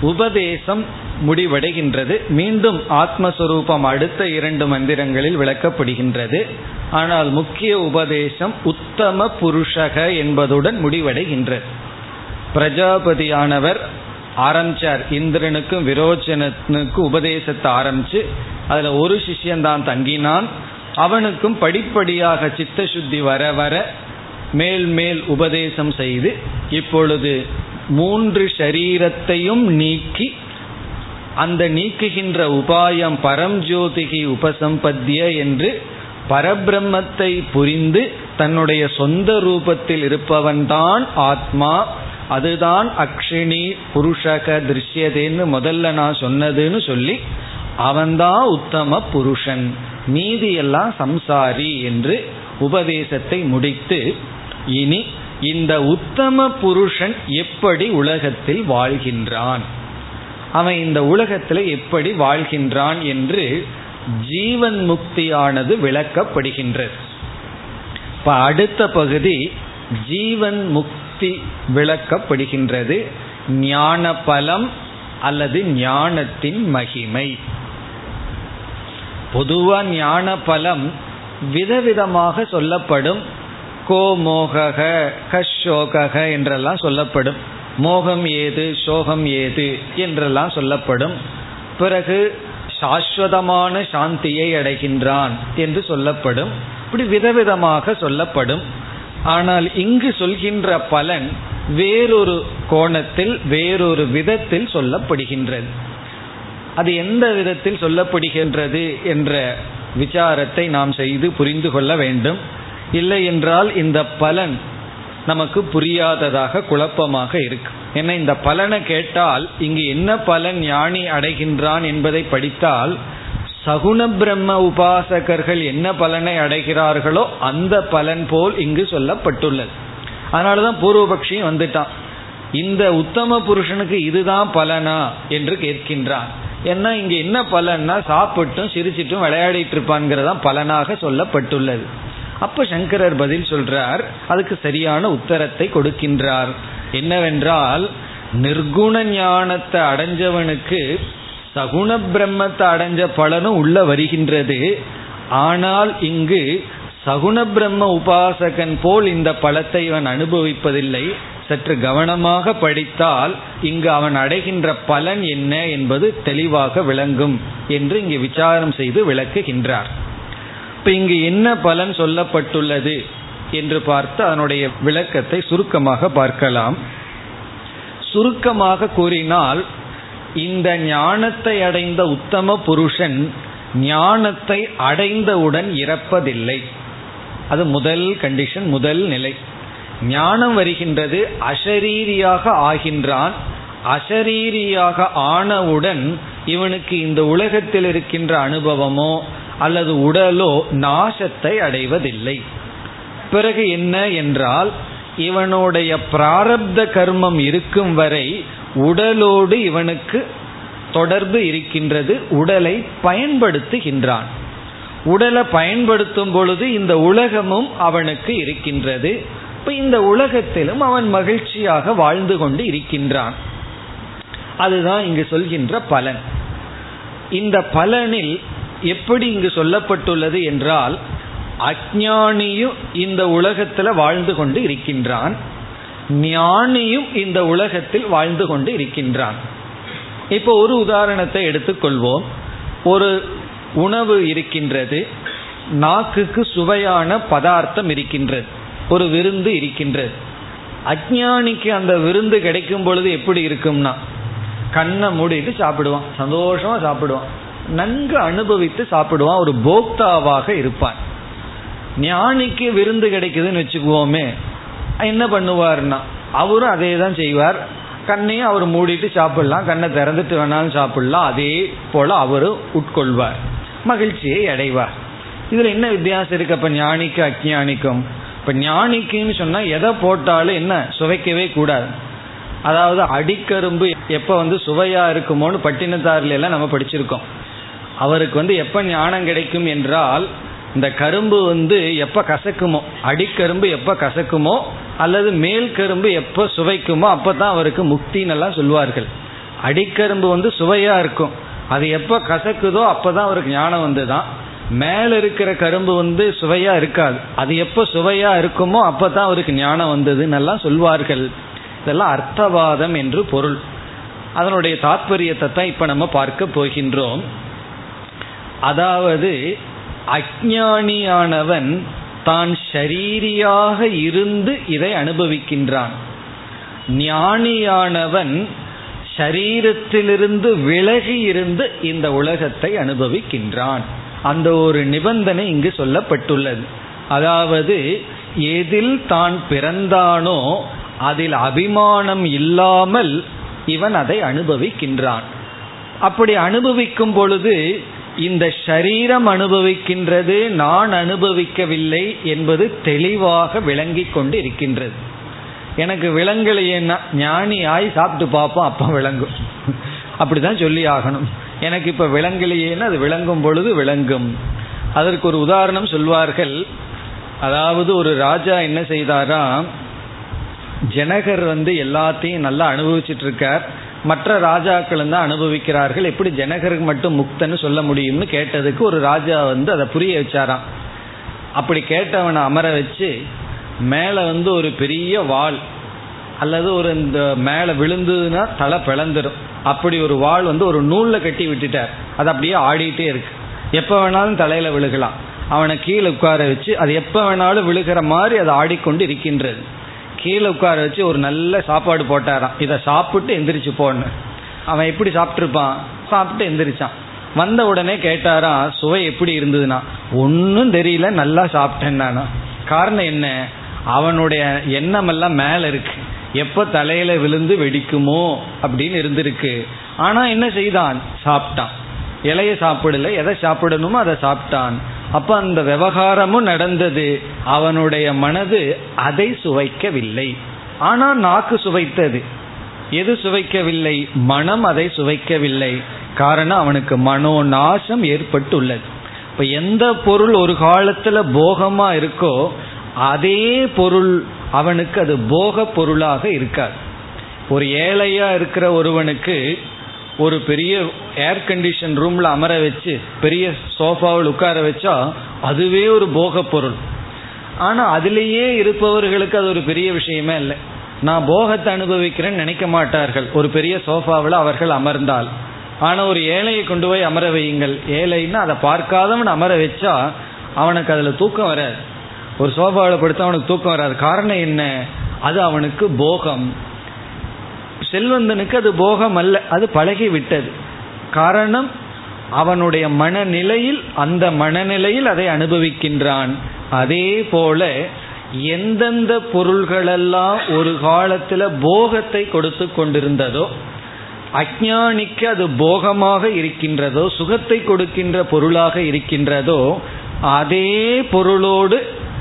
உபதேசம் முடிவடைகின்றது. மீண்டும் ஆத்மஸ்வரூபம் அடுத்த இரண்டு மந்திரங்களில் விளக்கப்படுகின்றது. ஆனால் முக்கிய உபதேசம் உத்தம புருஷக என்பதுடன் முடிவடைகின்றது. பிரஜாபதியானவர் ஆரம்பிச்சார். இந்திரனுக்கும் விரோச்சனனுக்கும் உபதேசத்தை ஆரம்பிச்சு அதில் ஒரு சிஷ்யன்தான் தங்கினான். அவனுக்கும் படிப்படியாக சித்த சுத்தி வர வர மேல் மேல் உபதேசம் செய்து இப்பொழுது மூன்று ஷரீரத்தையும் நீக்கி அந்த நீக்குகின்ற உபாயம் பரம்ஜோதிகி உபசம்பத்திய என்று பரபிரம்மத்தை புரிந்து தன்னுடைய சொந்த ரூபத்தில் இருப்பவன்தான் ஆத்மா. அதுதான் அக்ஷினி புருஷக திருஷ்யதேன்னு முதல்ல நான் சொன்னதுன்னு சொல்லி அவன்தான் உத்தம புருஷன். மீதியெல்லாம் சம்சாரி என்று உபதேசத்தை முடித்து இனி இந்த உத்தம புருஷன் எப்படி உலகத்தில் வாழ்கின்றான்? அவன் இந்த உலகத்தில் எப்படி வாழ்கின்றான் என்று ஜீவன் முக்தியானது விளக்கப்படுகின்றது. இப்ப அடுத்த பகுதி ஜீவன் முக்தி விளக்கப்படுகின்றது. ஞான பலம் அல்லது ஞானத்தின் மகிமை. பொதுவா ஞான பலம் விதவிதமாக சொல்லப்படும். கோமோக கஷோக கஷோகக என்றெல்லாம் சொல்லப்படும். மோகம் ஏது சோகம் ஏது என்றெல்லாம் சொல்லப்படும். பிறகு சாஸ்வதமான சாந்தியை அடைகின்றான் என்று சொல்லப்படும். இப்படி விதவிதமாக சொல்லப்படும். ஆனால் இங்கு சொல்கின்ற பலன் வேறொரு கோணத்தில் வேறொரு விதத்தில் சொல்லப்படுகின்றது. அது எந்த விதத்தில் சொல்லப்படுகின்றது என்ற விசாரத்தை நாம் செய்து புரிந்து கொள்ள வேண்டும். இல்லை என்றால் இந்த பலன் நமக்கு புரியாததாக குழப்பமாக இருக்கு. ஏன்னா இந்த பலனை கேட்டால் இங்கு என்ன பலன் ஞானி அடைகின்றான் என்பதை படித்தால் சகுண பிரம்ம உபாசகர்கள் என்ன பலனை அடைகிறார்களோ அந்த பலன் போல் இங்கு சொல்லப்பட்டுள்ளது. அதனாலதான் பூர்வபக்ஷியும் வந்துட்டான். இந்த உத்தம புருஷனுக்கு இதுதான் பலனா என்று கேட்கின்றான். ஏன்னா இங்க என்ன பலன்னா சாப்பிட்டும் சிரிச்சிட்டும் விளையாடிட்டு இருப்பான்கிறதான் பலனாக சொல்லப்பட்டுள்ளது. அப்ப சங்கரர் பதில் சொல்றார் அதுக்கு சரியான உத்தரத்தை கொடுக்கின்றார். என்னவென்றால் நிர்குண ஞானத்தை அடைஞ்சவனுக்கு சகுண பிரம்மத்தை அடைஞ்ச பலனும் உள்ள வருகின்றது. ஆனால் இங்கு சகுண பிரம்ம உபாசகன் போல் இந்த பலத்தை இவன் அனுபவிப்பதில்லை. சற்று கவனமாக படித்தால் இங்கு அவன் அடைகின்ற பலன் என்ன என்பது தெளிவாக விளங்கும் என்று இங்கு விசாரம் செய்து விளக்குகின்றார். இப்ப இங்கு என்ன பலன் சொல்லப்பட்டுள்ளது என்று பார்த்து அதனுடைய விளக்கத்தை சுருக்கமாக பார்க்கலாம். சுருக்கமாக கூறினால் இந்த ஞானத்தை அடைந்த உத்தம புருஷன் ஞானத்தை அடைந்தவுடன் இறப்பதில்லை. அது முதல் கண்டிஷன் முதல் நிலை. ஞானம் வருகின்றது அசரீரியாக ஆகின்றான். அசரீரியாக ஆனவுடன் இவனுக்கு இந்த உலகத்தில் இருக்கின்ற அனுபவமோ அல்லது உடலோ நாசத்தை அடைவதில்லை. பிறகு என்ன என்றால் இவனுடைய பிராரப்த கர்மம் இருக்கும் வரை உடலோடு இவனுக்கு தொடர்பு இருக்கின்றது உடலை பயன்படுத்துகின்றான். உடலை பயன்படுத்தும் பொழுது இந்த உலகமும் அவனுக்கு இருக்கின்றது. இப்ப இந்த உலகத்திலும் அவன் மகிழ்ச்சியாக வாழ்ந்து கொண்டு இருக்கின்றான். அதுதான் இங்கு சொல்கின்ற பலன். இந்த பலனில் எப்படி இங்கு சொல்லப்பட்டுள்ளது என்றால் அஜானியும் இந்த உலகத்தில் வாழ்ந்து கொண்டு இருக்கின்றான். ஞானியும் இந்த உலகத்தில் வாழ்ந்து கொண்டு இருக்கின்றான். இப்போ ஒரு உதாரணத்தை எடுத்துக்கொள்வோம். ஒரு உணவு இருக்கின்றது நாக்குக்கு சுவையான பதார்த்தம் இருக்கின்றது ஒரு விருந்து இருக்கின்றது. அஜானிக்கு அந்த விருந்து கிடைக்கும் பொழுது எப்படி இருக்கும்னா கண்ணை மூடிட்டு சாப்பிடுவான் சந்தோஷமா சாப்பிடுவான். நன்கு அனுபவித்து சாப்பிடுவான் ஒரு போக்தாவாக இருப்பான். ஞானிக்கு விருந்து கிடைக்குதுன்னு வச்சுக்குவோமே என்ன பண்ணுவார்னா அவரும் அதே தான் செய்வார். கண்ணையும் அவர் மூடிட்டு சாப்பிடலாம் கண்ணை திறந்துட்டு வேணாலும் சாப்பிடலாம் அதே போல அவரும் உட்கொள்வார் மகிழ்ச்சியை அடைவார். இதுல என்ன வித்தியாசம் இருக்கு? அப்ப ஞானிக்கு அஜானிக்கும் இப்ப ஞானிக்குன்னு சொன்னா எதை போட்டாலும் என்ன சுவைக்கவே கூடாது. அதாவது அடிக்கரும்பு எப்ப வந்து சுவையா இருக்குமோன்னு பட்டினத்தாரில எல்லாம் நம்ம படிச்சிருக்கோம். அவருக்கு வந்து எப்ப ஞானம் கிடைக்கும் என்றால் இந்த கரும்பு வந்து எப்ப கசக்குமோ அடிக்கரும்பு எப்ப கசக்குமோ அல்லது மேல் கரும்பு எப்ப சுவைக்குமோ அப்பதான் அவருக்கு முக்தினெல்லாம் சொல்வார்கள். சொல்லுவார்கள் அடிக்கரும்பு வந்து சுவையா இருக்கும். அது எப்ப கசக்குதோ அப்பதான் அவருக்கு ஞானம் வந்துதான். மேல இருக்கிற கரும்பு வந்து சுவையா இருக்காது. அது எப்ப சுவையா இருக்குமோ அப்பதான் அவருக்கு ஞானம் வந்ததுன்னு எல்லாம் சொல்வார்கள். இதெல்லாம் அர்த்தவாதம் என்று பொருள். அதனுடைய தாத்பரியத்தை தான் இப்ப நம்ம பார்க்க போகின்றோம். அதாவது அஜானியானவன் தான் ஷரீரியாக இருந்து இதை அனுபவிக்கின்றான். ஞானியானவன் ஷரீரத்திலிருந்து விலகி இருந்து இந்த உலகத்தை அனுபவிக்கின்றான். அந்த ஒரு நிபந்தனை இங்கு சொல்லப்பட்டுள்ளது. அதாவது எதில் தான் பிறந்தானோ அதில் அபிமானம் இல்லாமல் இவன் அதை அனுபவிக்கின்றான். அப்படி அனுபவிக்கும் பொழுது இந்த ஷரீரம் அனுபவிக்கின்றது நான் அனுபவிக்கவில்லை என்பது தெளிவாக விளங்கி கொண்டு இருக்கின்றது எனக்கு விளங்கலையேன்னா ஞானி ஆய் சாப்பிட்டு பார்ப்போம் அப்போ விளங்கும். அப்படிதான் சொல்லி ஆகணும். எனக்கு இப்போ விளங்கலையேன்னு அது விளங்கும் பொழுது விளங்கும். அதற்கு ஒரு உதாரணம் சொல்வார்கள். அதாவது ஒரு ராஜா என்ன செய்தாரா ஜனகர் வந்து எல்லாத்தையும் நல்லா அனுபவிச்சுட்டு இருக்கார். மற்ற ராஜாக்கள் தான் அனுபவிக்கிறார்கள். எப்படி ஜனகருக்கு மட்டும் முக்தன்னு சொல்ல முடியும்னு கேட்டதுக்கு ஒரு ராஜா வந்து அதை புரிய வச்சாராம். அப்படி கேட்டவனை அமர வச்சு மேலே வந்து ஒரு பெரிய வாள் அல்லது ஒரு இந்த மேலே விழுந்ததுன்னா தலை பிளந்துடும் அப்படி ஒரு வாள் வந்து ஒரு நூலில் கட்டி விட்டுட்டார். அது அப்படியே ஆடிட்டே இருக்கு. எப்போ வேணாலும் தலையில் விழுகலாம். அவனை கீழே உட்கார வச்சு அது எப்போ வேணாலும் விழுகிற மாதிரி அது ஆடிக்கொண்டு இருக்கின்றது. கீழே உட்கார வச்சு ஒரு நல்ல சாப்பாடு போட்டாராம். இதை சாப்பிட்டு எந்திரிச்சு போன்னு. அவன் எப்படி சாப்பிட்ருப்பான் சாப்பிட்டு எந்திரிச்சான். வந்த உடனே கேட்டாராம் சுவை எப்படி இருந்ததுன்னா ஒன்றும் தெரியல நல்லா சாப்பிட்டேன் நானா. காரணம் என்ன? அவனுடைய எண்ணம் எல்லாம் இருக்கு. எப்போ தலையில விழுந்து வெடிக்குமோ அப்படின்னு இருந்திருக்கு. ஆனால் என்ன செய்தான்? சாப்பிட்டான். இலைய சாப்பிடல. எதை சாப்பிடணுமோ அதை சாப்பிட்டான். அப்ப அந்த விவகாரமும் நடந்தது. அவனுடைய மனது அதை சுவைக்கவில்லை. ஆனால் நாக்கு சுவைத்தது. எது சுவைக்கவில்லை? மனம் அதை சுவைக்கவில்லை. காரணம் அவனுக்கு மனோ நாசம் ஏற்பட்டுள்ளது. இப்ப எந்த பொருள் ஒரு காலத்துல போகமா இருக்கோ அதே பொருள் அவனுக்கு அது போக பொருளாக இருக்காது. ஒரு ஏழையா இருக்கிற ஒருவனுக்கு ஒரு பெரிய ஏர் கண்டிஷன் ரூம்ல அமர வச்சு பெரிய சோஃபாவில் உட்கார வச்சா அதுவே ஒரு போக பொருள் ஆனா அதுலேயே இருப்பவர்களுக்கு அது ஒரு பெரிய விஷயமே இல்லை. நான் போகத்தை அனுபவிக்கிறேன்னு நினைக்க மாட்டார்கள். ஒரு பெரிய சோஃபாவில் அவர்கள் அமர்ந்தால். ஆனா ஒரு ஏழையை கொண்டு போய் அமர வையுங்கள். ஏழைன்னா அதை பார்க்காதவன் அமர வச்சா அவனுக்கு அதுல தூக்கம் வராது. ஒரு சோஃபாவில் படுத்து அவனுக்கு தூக்கம் வராது. காரணம் என்ன? அது அவனுக்கு போகம். செல்வந்தனுக்கு அது போகம் அல்ல அது பழகி விட்டது காரணம் அவனுடைய மனநிலையில் அந்த மனநிலையில் அதை அனுபவிக்கின்றான். அதே போல எந்தெந்த பொருள்களெல்லாம் ஒரு காலத்தில் போகத்தை கொடுத்து கொண்டிருந்ததோ அஜானிக்கு அது போகமாக இருக்கின்றதோ சுகத்தை கொடுக்கின்ற பொருளாக இருக்கின்றதோ அதே பொருளோடு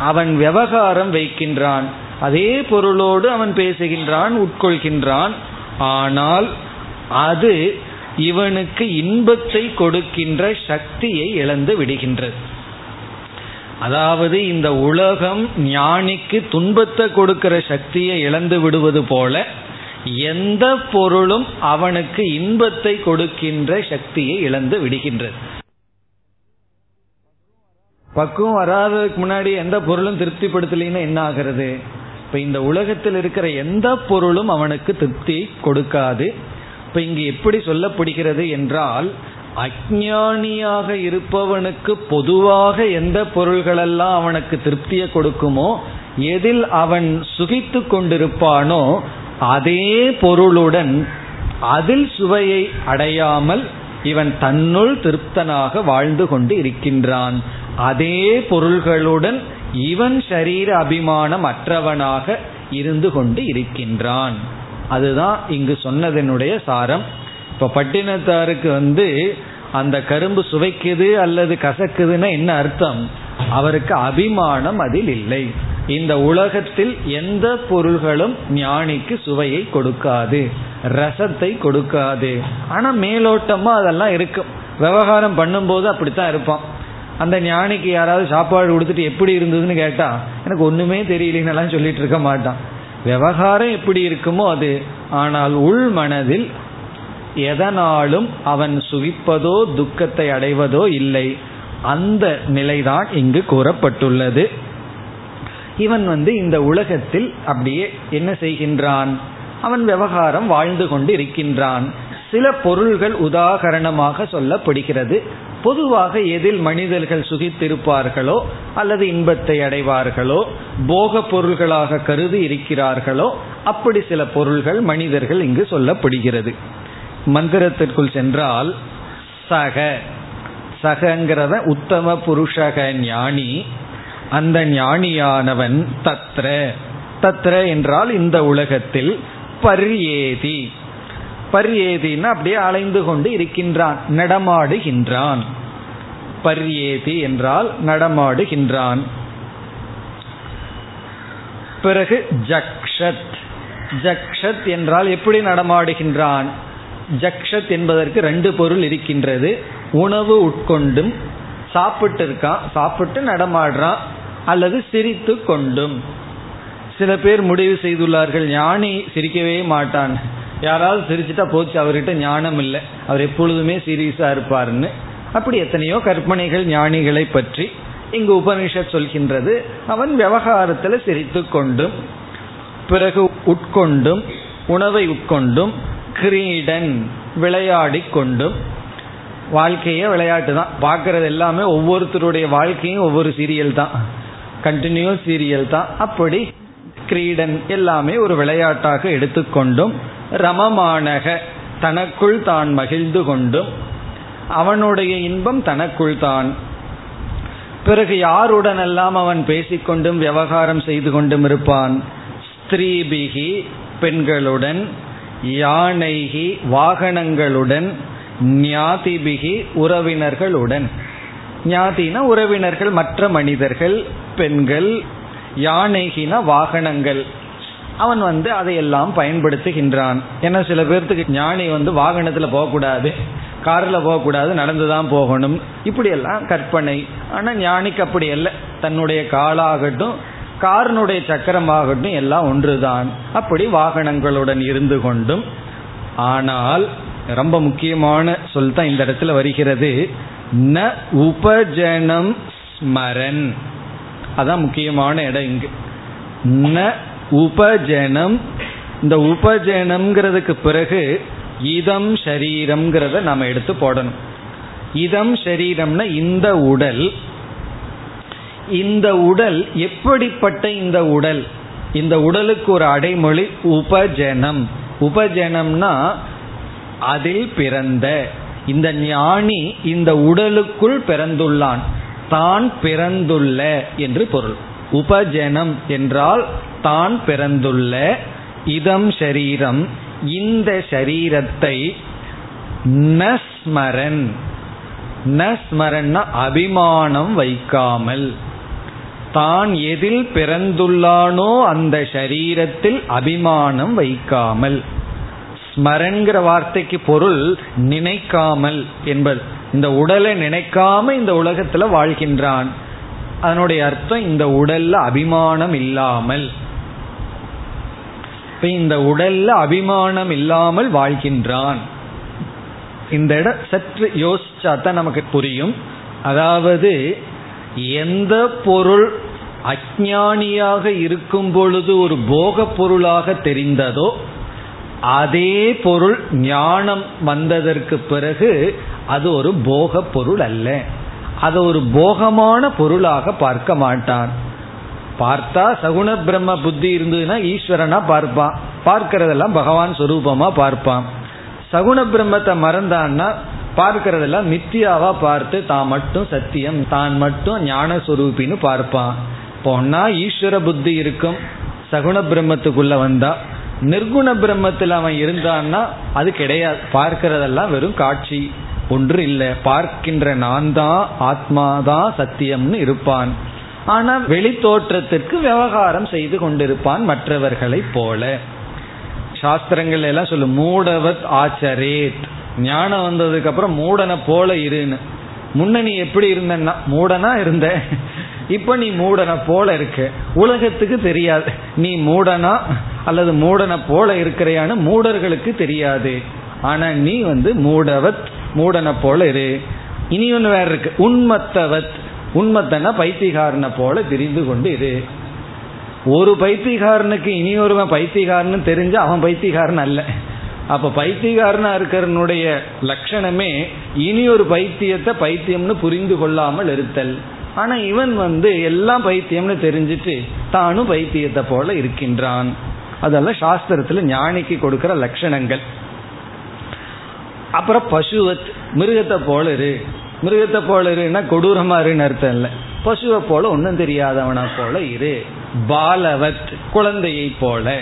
அவன் விவகாரம் வைக்கின்றான். அதே பொருளோடு அவன் பேசுகின்றான் உட்கொள்கின்றான். ஆனால் அது இவனுக்கு இன்பத்தை கொடுக்கின்ற சக்தியை இழந்து விடுகின்றது. அதாவது இந்த உலகம் ஞானிக்கு துன்பத்தை கொடுக்கிற சக்தியை இழந்து விடுவது போல எந்த பொருளும் அவனுக்கு இன்பத்தை கொடுக்கின்ற சக்தியை இழந்து விடுகின்றது. பக்குவம் வராததுக்கு முன்னாடி எந்த பொருளும் திருப்திப்படுத்தலைன்னா என்ன ஆகிறது? இப்ப இந்த உலகத்தில் இருக்கிற எந்த பொருளும் அவனுக்கு திருப்தி கொடுக்காது. இப்ப இங்கு எப்படி சொல்லப்படுகிறது என்றால் அஜானியாக இருப்பவனுக்கு பொதுவாக எந்த பொருள்களெல்லாம் அவனுக்கு திருப்தியை கொடுக்குமோ எதில் அவன் சுகித்து கொண்டிருப்பானோ அதே பொருளுடன் அதில் சுவையை அடையாமல் இவன் தன்னுள் திருப்தனாக வாழ்ந்து கொண்டு இருக்கின்றான். அதே பொருள்களுடன் இவன் ஷரீர அபிமானம் அற்றவனாக இருந்து கொண்டு இருக்கின்றான். அதுதான் இங்கு சொன்னதனுடைய சாரம். இப்போ பட்டினத்தாருக்கு வந்து அந்த கரும்பு சுவைக்குது அல்லது கசக்குதுன்னா என்ன அர்த்தம்? அவருக்கு அபிமானம் அதில் இல்லை. இந்த உலகத்தில் எந்த பொருள்களும் ஞானிக்கு சுவையை கொடுக்காது ரசத்தை கொடுக்காது. ஆனா மேலோட்டமா அதெல்லாம் இருக்கும். விவகாரம் பண்ணும்போது அப்படித்தான் இருப்பான். அந்த ஞானிக்கு யாராவது சாப்பாடு கொடுத்துட்டு எப்படி இருந்ததுன்னு கேட்டா எனக்கு ஒண்ணுமே தெரியலன்னு சொல்லிட்டு இருக்க மாட்டான். விவகாரம் எப்படி இருக்குமோ அது. ஆனால் உள் மனதில் எதனாலும் அவன் சுகிப்பதோ துக்கத்தை அடைவதோ இல்லை. அந்த நிலைதான் இங்கு கூறப்பட்டுள்ளது. இவன் வந்து இந்த உலகத்தில் அப்படியே என்ன செய்கின்றான்? அவன் விவகாரம் வாழ்ந்து கொண்டு இருக்கின்றான் சில பொருள்கள் உதாகரணமாக சொல்லப்படுகிறது. பொதுவாக எதில் மனிதர்கள் சுகித்திருப்பார்களோ அல்லது இன்பத்தை அடைவார்களோ போக பொருள்களாக கருதி இருக்கிறார்களோ அப்படி சில பொருள்கள் மனிதர்கள் இங்கு சொல்லப்படுகிறது. மந்திரத்திற்குள் சென்றால் சக சகங்கிறத உத்தம புருஷக ஞானி அந்த ஞானியானவன் தத்ர. தத்ர என்றால் இந்த உலகத்தில் பரியேதி. பர்யேதினா அப்படியே அலைந்து கொண்டு இருக்கின்றான் நடமாடுகின்றான். பர்யேதி என்றால் நடமாடுகின்றான். பிறகு ஜக்ஷத். ஜக்ஷத் என்றால் எப்படி நடமாடுகின்றான்? ஜக்ஷத் என்பதற்கு ரெண்டு பொருள் இருக்கின்றது. உணவு உட்கொண்டும் சாப்பிட்டு இருக்கான் சாப்பிட்டு நடமாடுறான் அல்லது சிரித்து கொண்டும். சில பேர் முடிவு செய்துள்ளார்கள் ஞானி சிரிக்கவே மாட்டான். யாராவது சிரிச்சுட்டா போச்சு அவர்கிட்ட ஞானம் இல்லை அவர் எப்பொழுதுமே சீரியஸா இருப்பார்னு அப்படி எத்தனையோ கற்பனைகள் ஞானிகளை பற்றி இங்கு உபனிஷத் சொல்கின்றது. அவன் விவகாரத்தில் சிரித்து கொண்டும் பிறகு உட்கொண்டும் உணவை உட்கொண்டும் கிரீடன் விளையாடி கொண்டும் வாழ்க்கையே விளையாட்டு தான். பார்க்கறது எல்லாமே ஒவ்வொருத்தருடைய வாழ்க்கையும் ஒவ்வொரு சீரியல் தான். கண்டினியூஸ் சீரியல் தான். அப்படி கிரீடன் எல்லாமே ஒரு விளையாட்டாக எடுத்துக்கொண்டும் ரமமானக. தனக்குள் தான் மகிழ்ந்து கொண்டும் அவனுடைய இன்பம் தனக்குள் தான். பிறகு யாருடனெல்லாம் அவன் பேசிக்கொண்டும் விவகாரம் செய்து கொண்டும் இருப்பான்? ஸ்திரீபிகி பெண்களுடன் யானைகி வாகனங்களுடன் ஞாதிபிகி உறவினர்களுடன். ஞாதினா உறவினர்கள் மற்ற மனிதர்கள் பெண்கள் யானைகின வாகனங்கள். அவன் வந்து அதையெல்லாம் பயன்படுத்துகின்றான். ஏன்னா சில பேர்த்துக்கு ஞானி வந்து வாகனத்துல போகக்கூடாது கார்ல போகக்கூடாது நடந்துதான் போகணும். இப்படியெல்லாம் கற்பனை. ஆனா ஞானிக்கு அப்படி இல்லை தன்னுடைய காலாகட்டும் காரனுடைய சக்கரமாகட்டும் எல்லாம் ஒன்றுதான். அப்படி வாகனங்களுடன் இருந்து கொண்டும். ஆனால் ரொம்ப முக்கியமான சொல் தான் இந்த இடத்துல வருகிறது. ந உபஜனம் ஸ்மரன். அதான் முக்கியமான இடம் இங்கு. ந உபஜனம் இந்த உபஜனம்ங்கிறதுக்கு பிறகு இதம் சரீரம்ங்கிறத நம்ம எடுத்து போடணும். இதம் ஷரீரம்னா இந்த உடல். இந்த உடல் எப்படிப்பட்ட இந்த உடல்? இந்த உடலுக்கு ஒரு அடைமொழி உபஜனம். உபஜனம்னா அதில் பிறந்த. இந்த ஞானி இந்த உடலுக்குள் பிறந்துள்ளான். தான் பிறந்துள்ள என்று பொருள். உபஜனம் என்றால் தான் பிறந்துள்ள இதம் ஷரீரம் இந்த ஷரீரத்தை நஸ்மரன். நஸ்மரன்னா அபிமானம் வைக்காமல். தான் எதில் பிறந்துள்ளானோ அந்த ஷரீரத்தில் அபிமானம் வைக்காமல். ஸ்மரன்கிற வார்த்தைக்கு பொருள் நினைக்காமல் என்பது. இந்த உடலை நினைக்காம இந்த உலகத்துல வாழ்கின்றான். அதனுடைய அர்த்தம் இந்த உடல்ல அபிமானம் இல்லாமல். இந்த உடல்ல அபிமானம் இல்லாமல் வாழ்கின்றான். இந்த இடம் சற்று யோசிச்சா தான் நமக்கு புரியும். அதாவது எந்த பொருள் அஜானியாக இருக்கும் பொழுது ஒரு போக பொருளாக தெரிந்ததோ அதே பொருள் ஞானம் வந்ததற்கு பிறகு அது ஒரு போக பொருள் அல்ல. அது ஒரு போகமான பொருளாக பார்க்க மாட்டான். பார்த்தா சகுண பிரம்ம புத்தி இருந்ததுன்னா ஈஸ்வரனா பார்ப்பான். பார்க்கறதெல்லாம் பகவான் சொரூபமா பார்ப்பான். சகுண பிரம்மத்தை மறந்தான்னா பார்க்கறதெல்லாம் மித்தியாவா பார்த்து தான் மட்டும் சத்தியம் தான் மட்டும் ஞான சொரூபின்னு பார்ப்பான். போனா ஈஸ்வர புத்தி இருக்கும். சகுண பிரம்மத்துக்குள்ள வந்தா நிர்குண பிரம்மத்தில் அவன் இருந்தான்னா அது கிடையாது. பார்க்கிறதெல்லாம் வெறும் காட்சி. ஒன்று இல்லை. பார்க்கின்ற நான் தான் ஆத்மாதான் சத்தியம்னு இருப்பான். ஆனா வெளி தோற்றத்திற்கு விவகாரம் செய்து கொண்டிருப்பான் மற்றவர்களைப் போல. சாஸ்திரங்கள் எல்லாம் சொல்லும் மூடவத் ஆச்சரேத். ஞானம் வந்ததுக்கு அப்புறம் மூடனை போல இருன்னு. முன்ன நீ எப்படி இருந்தன்னா மூடனா இருந்த? இப்ப நீ மூடனை போல இருக்க. உலகத்துக்கு தெரியாது. நீ மூடனா அல்லது மூடனை போல இருக்கிறையான்னு மூடர்களுக்கு தெரியாது. ஆனா நீ வந்து மூடவத் மூடனை போல இரு. இனி ஒன்று வேற இருக்கு. உண்மத்தவத். உண்மைத்தனா பைத்தியகாரனை போல தெரிந்து கொண்டு இரு. ஒரு பைத்தியகாரனுக்கு இனி ஒருவன் பைத்திகாரன்னு தெரிஞ்சு அவன் பைத்தியகாரன் அல்ல. அப்ப பைத்தியகாரனா இருக்கிறனுடைய லட்சணமே இனி ஒரு பைத்தியத்தை பைத்தியம்னு புரிந்து கொள்ளாமல் இருத்தல். ஆனா இவன் வந்து எல்லாம் பைத்தியம்னு தெரிஞ்சிட்டு தானும் பைத்தியத்தை போல இருக்கின்றான். அதெல்லாம் சாஸ்திரத்துல ஞானிக்கு கொடுக்கிற லட்சணங்கள். அப்புறம் பசுவத் மிருகத்தை போல இரு. மிருகத்தை போல இருன்னா கொடூரமா இருன்னு அர்த்தம் இல்லை. பசுவை போல ஒன்றும் தெரியாதவனா போல இரு. பாலவத் குழந்தையை போல.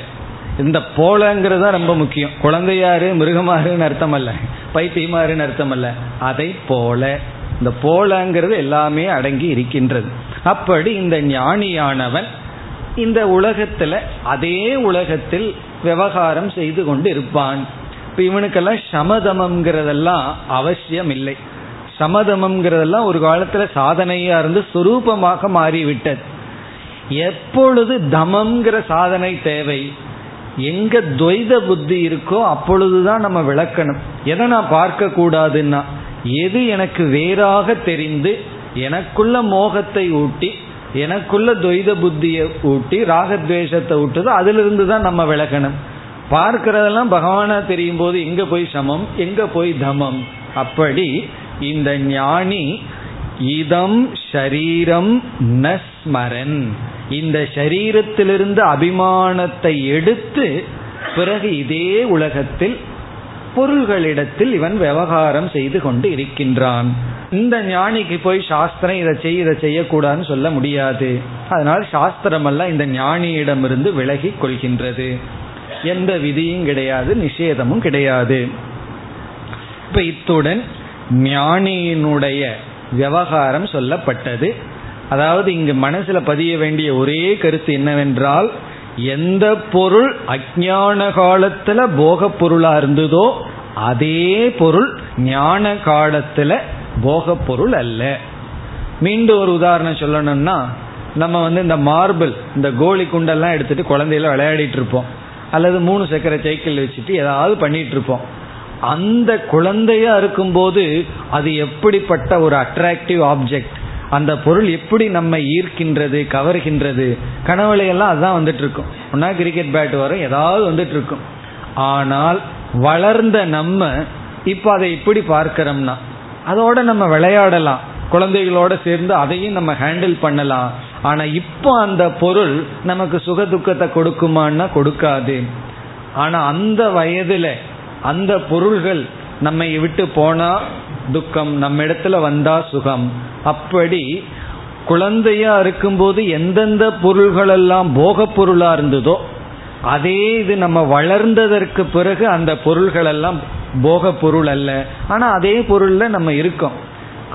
இந்த போலங்கிறது தான் ரொம்ப முக்கியம். குழந்தையாரு மிருகமாருன்னு அர்த்தம் அல்ல பைத்தியமாருன்னு அர்த்தம் அல்ல அதை போல. இந்த போலங்கிறது எல்லாமே அடங்கி இருக்கின்றது. அப்படி இந்த ஞானியானவன் இந்த உலகத்துல அதே உலகத்தில் விவகாரம் செய்து கொண்டு இருப்பான். இப்ப இவனுக்கெல்லாம் சமதமம்ங்கிறதெல்லாம் அவசியம் இல்லை சமதமம்ங்கிறதெல்லாம் ஒரு காலத்துல சாதனையா இருந்து சுரூபமாக மாறிவிட்டது. எப்பொழுது தமம்ங்கிற சாதனை தேவை எங்க துவைத புத்தி இருக்கோ அப்பொழுதுதான் நம்ம விளக்கணும். எதை நான் பார்க்க கூடாதுன்னா எது எனக்கு வேறாக தெரிந்து எனக்குள்ள மோகத்தை ஊட்டி எனக்குள்ள துவைத புத்தியை ஊட்டி ராகத்வேஷத்தை ஊட்டுதோ அதிலிருந்து தான் நம்ம விளக்கணும். பார்க்கிறதெல்லாம் பகவானா தெரியும் போது எங்க போய் சமம் எங்க போய் தமம்? அப்படி இந்த ஞானி இதம் ஷரீரம் நஸ்மரன். இந்த சரீரத்திலிருந்து அபிமானத்தை எடுத்து பிறகு இதே உலகத்தில் பொருள்களிடத்தில் இவன் விவகாரம் செய்து கொண்டு இருக்கின்றான். இந்த ஞானிக்கு போய் சாஸ்திரம் இதை செய்ய இதை செய்யக்கூடாதுன்னு சொல்ல முடியாது. அதனால் சாஸ்திரமெல்லாம் இந்த ஞானியிடமிருந்து விலகி கொள்கின்றது. எந்த விதியும் கிடையாது நிஷேதமும் கிடையாது. இப்ப இத்துடன் ஞானியினுடைய விவகாரம் சொல்லப்பட்டது. அதாவது இங்கு மனசுல பதிய வேண்டிய ஒரே கருத்து என்னவென்றால் எந்த பொருள் அஜான காலத்துல போக பொருளா இருந்ததோ அதே பொருள் ஞான காலத்துல போக பொருள் அல்ல. மீண்டும் ஒரு உதாரணம் சொல்லணும்னா நம்ம வந்து இந்த மார்பிள் இந்த கோலி குண்டெல்லாம் எடுத்துட்டு குழந்தையில விளையாடிட்டு இருப்போம். அல்லது மூணு சக்கர சைக்கிள் வச்சுட்டு ஏதாவது பண்ணிட்டு இருப்போம். அந்த குழந்தையா இருக்கும்போது அது எப்படிப்பட்ட ஒரு அட்ராக்டிவ் ஆப்ஜெக்ட் அந்த பொருள் எப்படி நம்ம ஈர்க்கின்றது கவர்கின்றது? கனவுலையெல்லாம் அதுதான் வந்துட்டு இருக்கும் ஒன்னா கிரிக்கெட் பேட் வரும் ஏதாவது வந்துட்டு இருக்கும் ஆனால் வளர்ந்த நம்ம இப்போ அதை எப்படி பார்க்கிறோம்னா அதோட நம்ம விளையாடலாம். குழந்தைகளோட சேர்ந்து அதையும் நம்ம ஹேண்டில் பண்ணலாம். ஆனா இப்போ அந்த பொருள் நமக்கு சுக துக்கத்தை கொடுக்குமான்னா கொடுக்காது. ஆனா அந்த வயதுல அந்த பொருள்கள் நம்மை விட்டு போனா துக்கம் நம்ம இடத்துல வந்தா சுகம். அப்படி குழந்தையா இருக்கும்போது எந்தெந்த பொருள்கள் எல்லாம் போக பொருளா இருந்ததோ அதே இது நம்ம வளர்ந்ததற்கு பிறகு அந்த பொருள்கள் எல்லாம் போக பொருள் அல்ல. ஆனா அதே பொருள்ல நம்ம இருக்கோம்.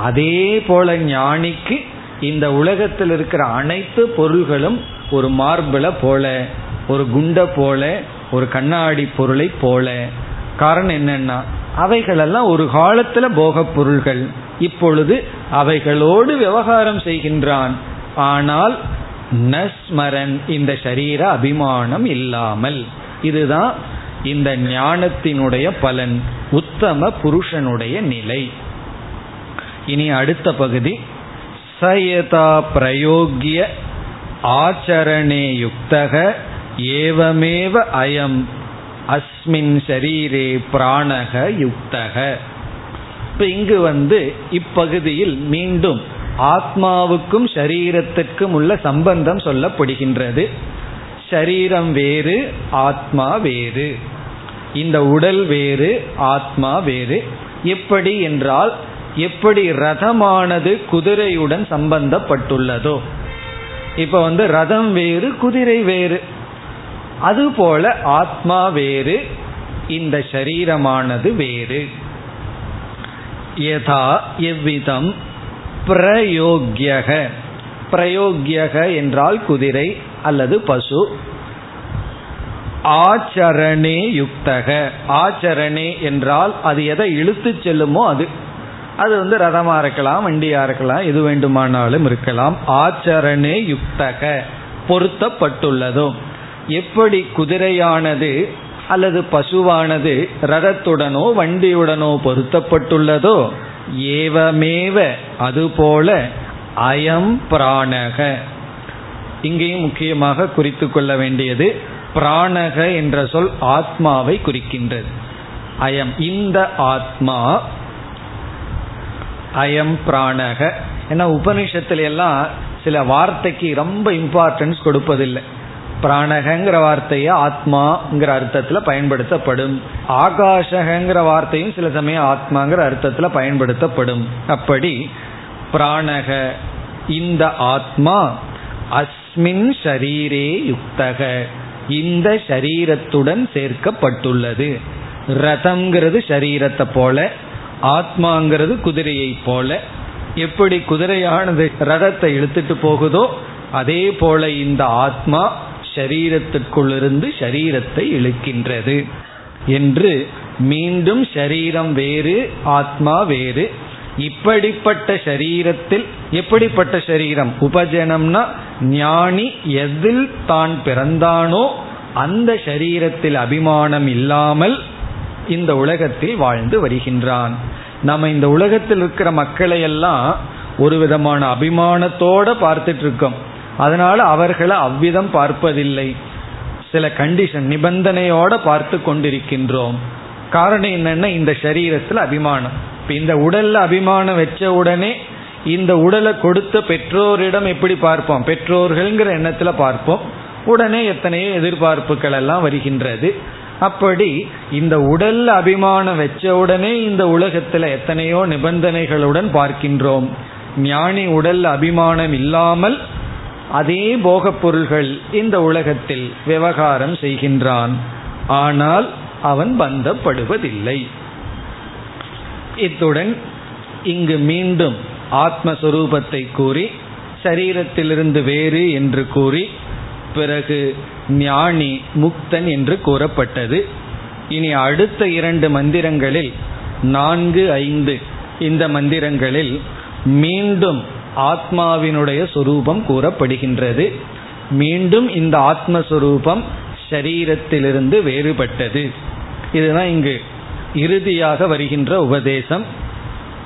அதே போல ஞானிக்கு இந்த உலகத்தில் இருக்கிற அனைத்து பொருள்களும் ஒரு மார்பிள போல ஒரு குண்ட போல ஒரு கண்ணாடி பொருளை போல. காரணம் என்னன்னா அவைகளெல்லாம் ஒரு காலத்துல போக பொருள்கள் இப்பொழுது அவைகளோடு விவகாரம் செய்கின்றான். ஆனால் நஸ்மரன் இந்த சரீர அபிமானம் இல்லாமல். இதுதான் இந்த ஞானத்தினுடைய பலன் உத்தம புருஷனுடைய நிலை. இனி அடுத்த பகுதி சயதா பிரயோகிய ஆச்சரணே யுக்தக ஏவமேவ அயம். அஸ்மின் ஷரீரே பிராணக யுக்தக. இப்ப இங்கு வந்து இப்பகுதியில் மீண்டும் ஆத்மாவுக்கும் சரீரத்திற்கும் உள்ள சம்பந்தம் சொல்லப்படுகின்றது. சரீரம் வேறு ஆத்மா வேறு. இந்த உடல் வேறு ஆத்மா வேறு. எப்படி என்றால் எப்படி ரதமானது குதிரையுடன் சம்பந்தப்பட்டுள்ளதோ. இப்ப வந்து ரதம் வேறு குதிரை வேறு. அதுபோல ஆத்மா வேறு இந்த சரீரமானது வேறு. யதா எவ்விதம் பிரயோக்யக. பிரயோக்யக என்றால் குதிரை அல்லது பசு. ஆச்சரணே யுக்தக. ஆச்சரணே என்றால் அது எதை இழுத்து செல்லுமோ அது. அது வந்து ரதமாக இருக்கலாம் வண்டியாக இருக்கலாம் எது வேண்டுமானாலும் இருக்கலாம். ஆச்சரணே யுக்தக. பொருத்தப்பட்டுள்ளதும். எப்படி குதிரையானது அல்லது பசுவானது ரதத்துடனோ வண்டியுடனோ பொருத்தப்பட்டுள்ளதோ ஏவமேவ அதுபோல அயம் பிராணக. இங்கேயும் முக்கியமாக குறித்து கொள்ள வேண்டியது பிராணக என்ற சொல் ஆத்மாவை குறிக்கின்றது. அயம் இந்த ஆத்மா அயம் பிராணக. ஏன்னா உபனிஷத்துல எல்லாம் சில வார்த்தைக்கு ரொம்ப இம்பார்ட்டன்ஸ் கொடுப்பதில்லை. பிராணகங்கிற வார்த்தையை ஆத்மாங்கிற அர்த்தத்தில் பயன்படுத்தப்படும். ஆகாஷகங்கிற வார்த்தையும் சில சமயம் ஆத்மாங்கிற அர்த்தத்தில் பயன்படுத்தப்படும். அப்படி பிராணக இந்த ஆத்மா அஸ்மின் ஷரீரே யுக்தக இந்த சரீரத்துடன் சேர்க்கப்பட்டுள்ளது. ரதம்ங்கிறது ஷரீரத்தை போல ஆத்மாங்கிறது குதிரையை போல. எப்படி குதிரையானது ரதத்தை இழுத்துட்டு போகுதோ அதே போல இந்த ஆத்மா சரீரத்துக்குள்ளிருந்து சரீரத்தை இழுக்கின்றது என்று மீண்டும் சரீரம் வேறு ஆத்மா வேறு. இப்படிப்பட்ட சரீரத்தில் எப்படிப்பட்ட சரீரம்? உபஜனம்னா ஞானி எதில் தான் பிறந்தானோ அந்த சரீரத்தில் அபிமானம் இல்லாமல் இந்த உலகத்தில் வாழ்ந்து வருகின்றான். நம்ம இந்த உலகத்தில் இருக்கிற மக்களை எல்லாம் ஒரு விதமான அபிமானத்தோட பார்த்துட்டு இருக்கோம். அதனால அவர்களை அவ்விதம் பார்ப்பதில்லை. சில கண்டிஷன் நிபந்தனையோட பார்த்து கொண்டிருக்கின்றோம். காரணம் என்னன்னா இந்த சரீரத்தில் அபிமானம். இப்போ இந்த உடல்ல அபிமானம் வச்ச உடனே இந்த உடலை கொடுத்த பெற்றோரிடம் எப்படி பார்ப்போம்? பெற்றோர்கள்ங்கிற எண்ணத்தில் பார்ப்போம். உடனே எத்தனையோ எதிர்பார்ப்புகள் எல்லாம் வருகின்றது. அப்படி இந்த உடல்ல அபிமானம் வச்ச உடனே இந்த உலகத்துல எத்தனையோ நிபந்தனைகளுடன் பார்க்கின்றோம். ஞானி உடல் அபிமானம் இல்லாமல் அதே போகப் பொருள்கள் இந்த உலகத்தில் விவகாரம் செய்கின்றான். ஆனால் அவன் பந்தப்படுவதில்லை. இத்துடன் இங்கு மீண்டும் ஆத்மஸ்வரூபத்தை கூறி சரீரத்திலிருந்து வேறு என்று கூறி பிறகு ஞானி முக்தன் என்று கூறப்பட்டது. இனி அடுத்த இரண்டு மந்திரங்களில் நான்கு ஐந்து இந்த மந்திரங்களில் மீண்டும் ஆத்மாவினுடைய சொரூபம் கூறப்படுகின்றது. மீண்டும் இந்த ஆத்மஸ்வரூபம் சரீரத்திலிருந்து வேறுபட்டது. இதுதான் இங்கு இறுதியாக வருகின்ற உபதேசம்.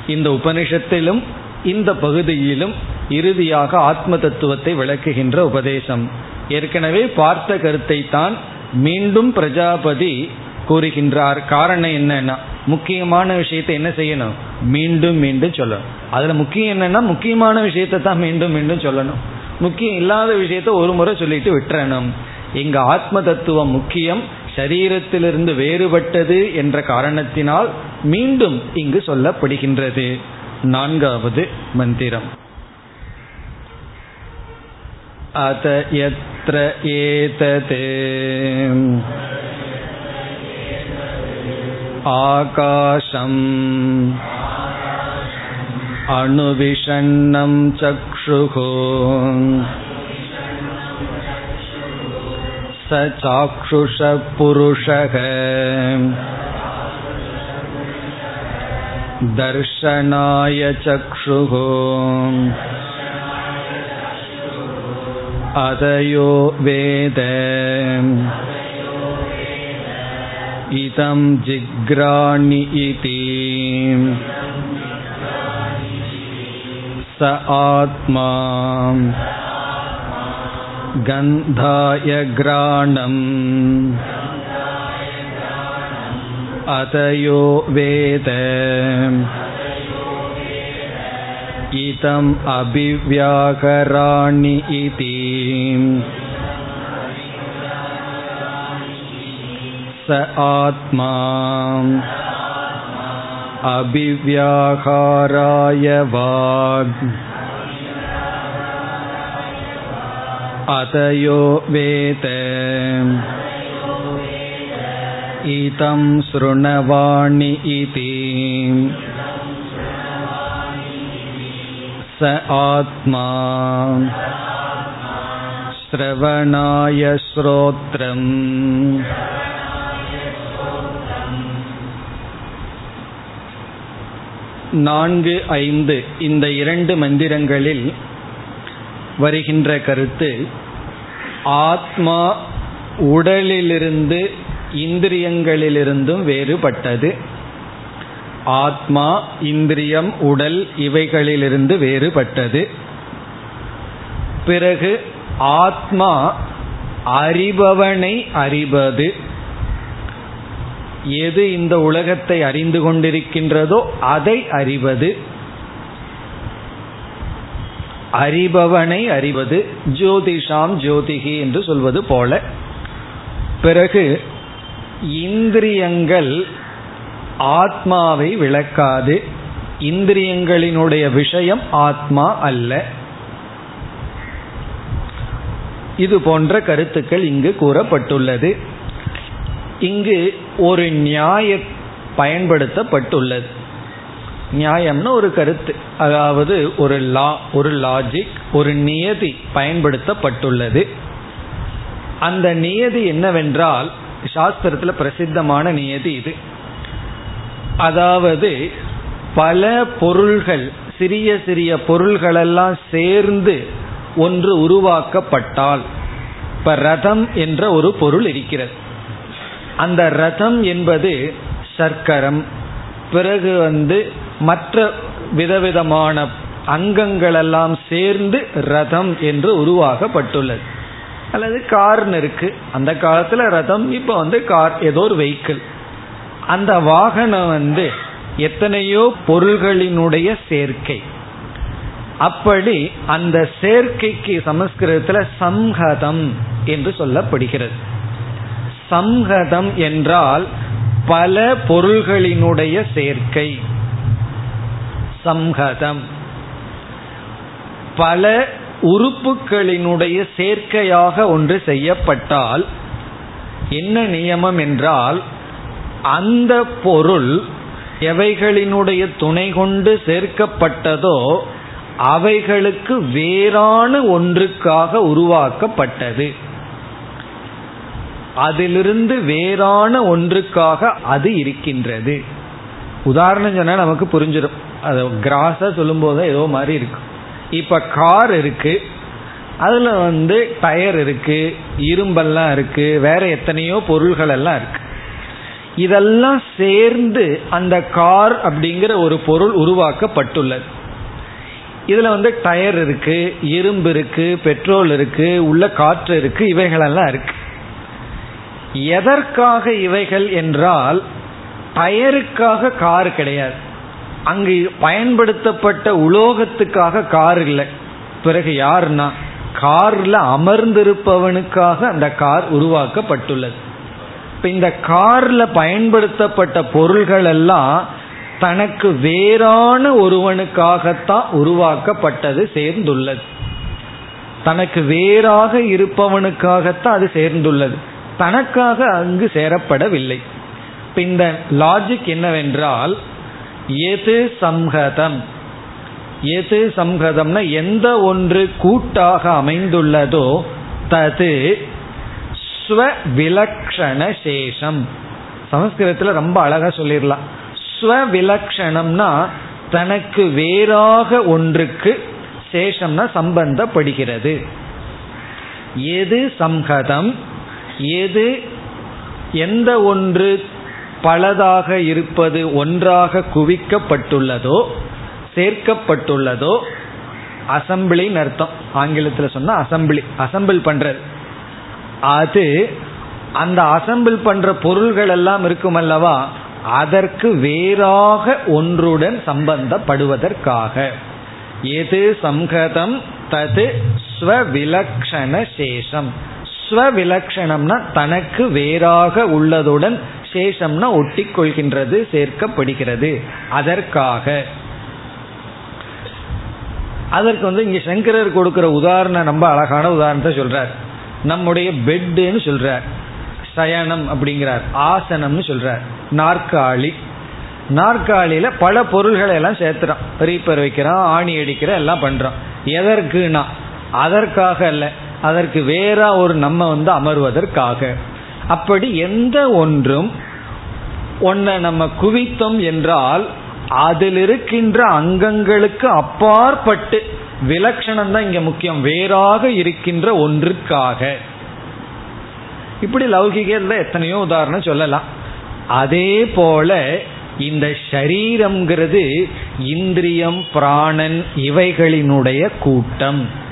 இந்த உபனிஷத்திலும் இந்த பகுதியிலும் இறுதியாக ஆத்ம தத்துவத்தை விளக்குகின்ற உபதேசம். ஏற்கனவே பார்த்த கருத்தை தான் மீண்டும் பிரஜாபதி கூறுகின்றார். காரணம் என்னன்னா முக்கியமான விஷயத்தை என்ன செய்யணும்? மீண்டும் மீண்டும் சொல்லணும். அதுல முக்கியம் என்னன்னா முக்கியமான விஷயத்தை தான் மீண்டும் மீண்டும் சொல்லணும் முக்கியம் இல்லாத விஷயத்த ஒரு முறை சொல்லிட்டு விட்டுறணும் இங்க ஆத்ம தத்துவம் முக்கியம் சரீரத்திலிருந்து வேறுபட்டது என்ற காரணத்தினால் மீண்டும் இங்கு சொல்லப்படுகின்றது நான்காவது மந்திரம் அத எத்திர ஏததே आकाशम् अणुविषण्णं चक्षुः स चाक्षुषपुरुषः दर्शनाय चक्षुः अदयो वेद इदं जिग्राणि इति स आत्मा गन्धाय ग्राणम् अतयो वेद इदम् अभिव्याकराणि इति स आत्मा अभिव्याहाराय वाग् अतयो वेत इतं शृणवाणि इति स आत्मा श्रवणाय श्रोत्रम् நான்கு ஐந்து இந்த இரண்டு மந்திரங்களில் வருகின்ற கருத்து ஆத்மா உடலிலிருந்து இந்திரியங்களிலிருந்தும் வேறுபட்டது. ஆத்மா இந்திரியம் உடல் இவைகளிலிருந்து வேறுபட்டது. பிறகு ஆத்மா அறிபவனை அறிவது எது இந்த உலகத்தை அறிந்து கொண்டிருக்கின்றதோ அதை அறிவது. அறிபவனை அறிவது ஜோதிஷாம் ஜோதிகி என்று சொல்வது போல. பிறகு இந்திரியங்கள் ஆத்மாவை விளக்காது. இந்திரியங்களினுடைய விஷயம் ஆத்மா அல்ல. இது போன்ற கருத்துக்கள் இங்கு கூறப்பட்டுள்ளது. இங்கு ஒரு நியாய பயன்படுத்தப்பட்டுள்ளது. நியாயம்னா ஒரு கருத்து. அதாவது ஒரு லா ஒரு லாஜிக் ஒரு நியதி பயன்படுத்தப்பட்டுள்ளது. அந்த நியதி என்னவென்றால் சாஸ்திரத்தில் பிரசித்தமான நியதி இது. அதாவது பல பொருள்கள் சிறிய சிறிய பொருள்களெல்லாம் சேர்ந்து ஒன்று உருவாக்கப்பட்டால் இப்ப ரதம் என்ற ஒரு பொருள் இருக்கிறது. அந்த ரதம் என்பது சர்க்கரம். பிறகு வந்து மற்ற விதவிதமான அங்கங்களெல்லாம் சேர்ந்து ரதம் என்று உருவாக்கப்பட்டுள்ளது அல்லது கார்னு இருக்கு. அந்த காலத்தில் ரதம் இப்போ வந்து கார் ஏதோ ஒரு வெஹிக்கிள் அந்த வாகனம் வந்து எத்தனையோ பொருள்களினுடைய சேர்க்கை. அப்படி அந்த சேர்க்கைக்கு சமஸ்கிருதத்தில் சம்ஹதம் என்று சொல்லப்படுகிறது. சம்ஹதம் என்றால் பல பொருள்களினுடைய சேர்க்கை. சம்ஹதம் பல உறுப்புகளினுடைய சேர்க்கையாக ஒன்று செய்யப்பட்டால் என்ன நியமம் என்றால் அந்த பொருள் எவைகளினுடைய துணை கொண்டு சேர்க்கப்பட்டதோ அவைகளுக்கு வேறான ஒன்றுக்காக உருவாக்கப்பட்டது. அதிலிருந்து வேறான ஒன்றுக்காக அது இருக்கின்றது. உதாரணம் சொன்னா நமக்கு புரிஞ்சிடும். அது கிராஸா சொல்லும் போது ஏதோ மாதிரி இருக்கும் இப்ப கார் இருக்கு. அதுல வந்து டயர் இருக்கு இரும்பெல்லாம் இருக்கு வேற எத்தனையோ பொருள்கள் எல்லாம் இருக்கு. இதெல்லாம் சேர்ந்து அந்த கார் அப்படிங்கிற ஒரு பொருள் உருவாக்கப்பட்டுள்ளது. இதுல வந்து டயர் இருக்கு இரும்பு இருக்கு பெட்ரோல் இருக்கு உள்ள காற்று இருக்கு இவைகளெல்லாம் இருக்கு. எதற்காக இவைகள் என்றால் டயருக்காக கார் கிடையாது. அங்கு பயன்படுத்தப்பட்ட உலோகத்துக்காக கார் இல்லை. பிறகு யாருன்னா கார்ல அமர்ந்திருப்பவனுக்காக அந்த கார் உருவாக்கப்பட்டுள்ளது. இப்ப இந்த கார்ல பயன்படுத்தப்பட்ட பொருள்கள் எல்லாம் தனக்கு வேறான ஒருவனுக்காகத்தான் உருவாக்கப்பட்டது சேர்ந்துள்ளது. தனக்கு வேறாக இருப்பவனுக்காகத்தான் அது சேர்ந்துள்ளது. தனக்காக அங்கு சேரப்படவில்லை. இந்த லாஜிக் என்னவென்றால் எது சம்ஹதம்? எது சம்ஹதம்னா எந்த ஒன்று கூட்டாக அமைந்துள்ளதோ தது ஸ்வவிலக்ஷண சேஷம். சமஸ்கிருதத்தில் ரொம்ப அழகாக சொல்லிடலாம். ஸ்வவிலக்ஷணம்னா தனக்கு வேறாக ஒன்றுக்கு சேஷம்னா சம்பந்தப்படுகிறது. எது சம்ஹதம்? எது எந்த ஒன்று பலதாக இருப்பது ஒன்றாக குவிக்கப்பட்டுள்ளதோ சேர்க்கப்பட்டுள்ளதோ அசம்பிளின்னு அர்த்தம். ஆங்கிலத்தில் சொன்னால் அசம்பிளி அசம்பிள் பண்ணுறது அது அந்த அசம்பிள் பண்ணுற பொருள்கள் எல்லாம் இருக்கும் அல்லவா அதற்கு வேறாக ஒன்றுடன் சம்பந்தப்படுவதற்காக. எது சம்ஹதம் தது ஸ்வவிலக்ஷண சேஷம். ஸ்வவிலக்ஷணம்னா தனக்கு வேறாக உள்ளதுடன் சேஷம்னா ஒட்டி கொள்கின்றது சேர்க்கப்படுகிறது. அதற்காக. அதற்கு வந்து இங்க சங்கரர் கொடுக்கிற உதாரணம் ரொம்ப அழகான உதாரணத்தை சொல்றார். நம்முடைய பெட்டுன்னு சொல்றார். சயனம் அப்படிங்கிறார். ஆசனம்னு சொல்றார். நாற்காலி. நாற்காலியில பல பொருள்களை எல்லாம் சேர்த்துறோம் ரீப்பர் வைக்கிறோம் ஆணி அடிக்கிறோம் எல்லாம் பண்றோம் எதற்குனா அதற்காக அல்ல. அதற்கு வேற ஒரு நம்ம வந்து அமர்வதற்காக. அப்படி எந்த ஒன்றும் ஒன்னை நம்ம குவித்தோம் என்றால் அதில் இருக்கின்ற அங்கங்களுக்கு அப்பாற்பட்டு விலட்சணம் தான் இங்க முக்கியம். வேறாக இருக்கின்ற ஒன்றுக்காக. இப்படி லௌகிகல்ல எத்தனையோ உதாரணம் சொல்லலாம். அதே போல இந்த ஷரீரம்ங்கிறது இந்திரியம் பிராணன் இவைகளினுடைய கூட்டம்.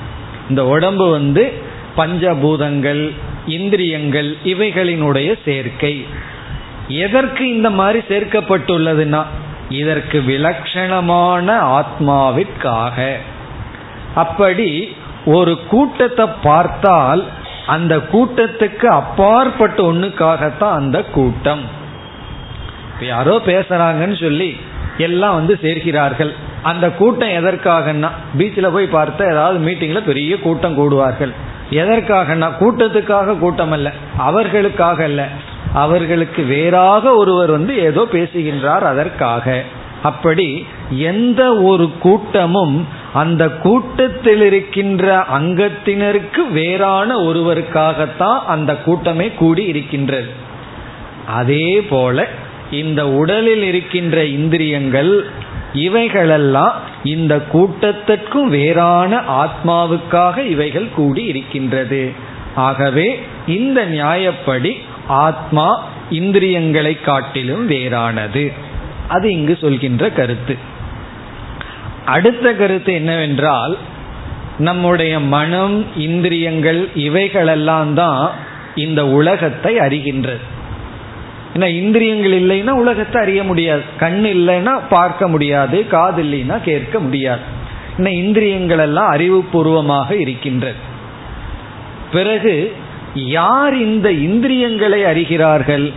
இந்த உடம்பு வந்து பஞ்சபூதங்கள் இந்திரியங்கள் இவைகளினுடைய சேர்க்கை. எதற்கு இந்த மாதிரி சேர்க்கப்பட்டுள்ளதுன்னா இதற்கு விலட்சணமான ஆத்மாவிற்காக. அப்படி ஒரு கூட்டத்தை பார்த்தால் அந்த கூட்டத்துக்கு அப்பாற்பட்ட ஒண்ணுக்காகத்தான் அந்த கூட்டம். யாரோ பேசுறாங்கன்னு சொல்லி எல்லாம் வந்து சேர்க்கிறார்கள். அந்த கூட்டம் எதற்காகன்னா பீச்சில் போய் பார்த்த ஏதாவது மீட்டிங்கில் பெரிய கூட்டம் கூடுவார்கள். எதற்காகனா கூட்டத்துக்காக கூட்டம் அல்ல அவர்களுக்காக அல்ல. அவர்களுக்கு வேறாக ஒருவர் வந்து ஏதோ பேசுகின்றார் அதற்காக. அப்படி எந்த ஒரு கூட்டமும் அந்த கூட்டத்தில் இருக்கின்ற அங்கத்தினருக்கு வேறான ஒருவருக்காகத்தான் அந்த கூட்டமே கூடி இருக்கின்றது. அதே போல இந்த உடலில் இருக்கின்ற இந்திரியங்கள் இவைகளெல்லாம் இந்த கூட்டத்திற்கும் வேறான ஆத்மாவுக்காக இவைகள் கூடி இருக்கின்றது. ஆகவே இந்த நியாயப்படி ஆத்மா இந்திரியங்களை காட்டிலும் வேறானது. அது இங்கு சொல்கின்ற கருத்து. அடுத்த கருத்து என்னவென்றால் நம்முடைய மனம் இந்திரியங்கள் இவைகளெல்லாம் தான் இந்த உலகத்தை அறிகின்றது. ஏன்னா இந்திரியங்கள் இல்லைன்னா உலகத்தை அறிய முடியாது. கண் இல்லைன்னா பார்க்க முடியாது. காது இல்லைன்னா கேட்க முடியாது. ஏன்னா இந்திரியங்கள் எல்லாம் அறிவுபூர்வமாக இருக்கின்றது. பிறகு யார் இந்த இந்திரியங்களை அறிகிறார்கள்?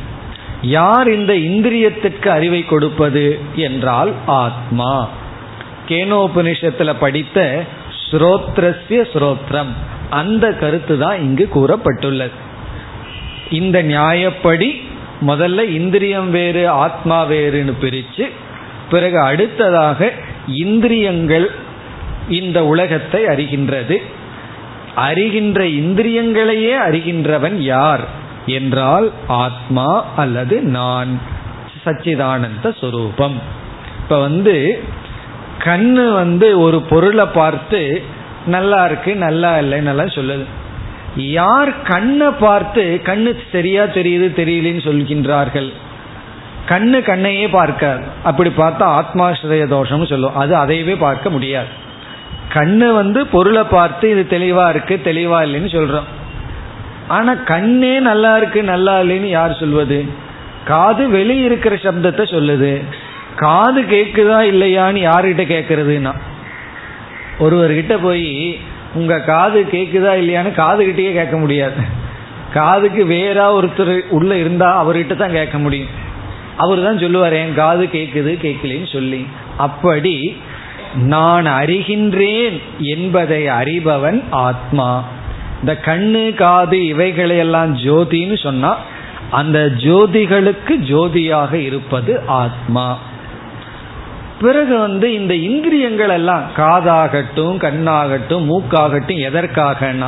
யார் இந்த இந்திரியத்திற்கு அறிவை கொடுப்பது என்றால் ஆத்மா. கேனோபனிஷத்துல படித்த ஸ்ரோத்ரஸ்ய ஸ்ரோத்ரம். அந்த கருத்து தான் இங்கு கூறப்பட்டுள்ளது. இந்த நியாயப்படி முதல்ல இந்திரியம் வேறு ஆத்மா வேறுன்னு பிரித்து பிறகு அடுத்ததாக இந்திரியங்கள் இந்த உலகத்தை அறிகின்றது. அறிகின்ற இந்திரியங்களையே அறிகின்றவன் யார் என்றால் ஆத்மா அல்லது நான். சச்சிதானந்த சுரூபம். இப்ப வந்து கண்ணு வந்து ஒரு பொருளை பார்த்து நல்லா இருக்கு நல்லா இல்லைன்னு சொல்லுது. யார் கண்ணை பார்த்து கண்ணு சரியா தெரியுது தெரியலன்னு சொல்கின்றார்கள்? கண்ணு கண்ணையே பார்க்காது. அப்படி பார்த்தா ஆத்மாசிரய தோஷம்னு சொல்லுவோம். அது அதையவே பார்க்க முடியாது. கண்ணு வந்து பொருளை பார்த்து இது தெளிவா இருக்கு தெளிவா இல்லைன்னு சொல்றோம். ஆனா கண்ணே நல்லா இருக்கு நல்லா இல்லைன்னு யார் சொல்வது? காது வெளியே இருக்கிற சப்தத்தை சொல்லுது. காது கேக்குதா இல்லையான்னு யாருகிட்ட கேட்கறதுன்னா ஒருவர்கிட்ட போய் உங்க காது கேக்குதா இல்லையான்னு காது கிட்டேயே கேட்க முடியாது. காதுக்கு வேறா ஒருத்தர் உள்ள இருந்தா அவர்கிட்ட தான் கேட்க முடியும். அவர் தான் சொல்லுவார் என் காது கேட்குது கேட்கலன்னு சொல்லி. அப்படி நான் அறிகின்றேன் என்பதை அறிபவன் ஆத்மா. இந்த கண்ணு காது இவைகளையெல்லாம் ஜோதின்னு சொன்னா அந்த ஜோதிகளுக்கு ஜோதியாக இருப்பது ஆத்மா. பிறகு வந்து இந்த இந்திரியங்கள் எல்லாம் காதாகட்டும் கண்ணாகட்டும் மூக்காகட்டும் எதற்காகனா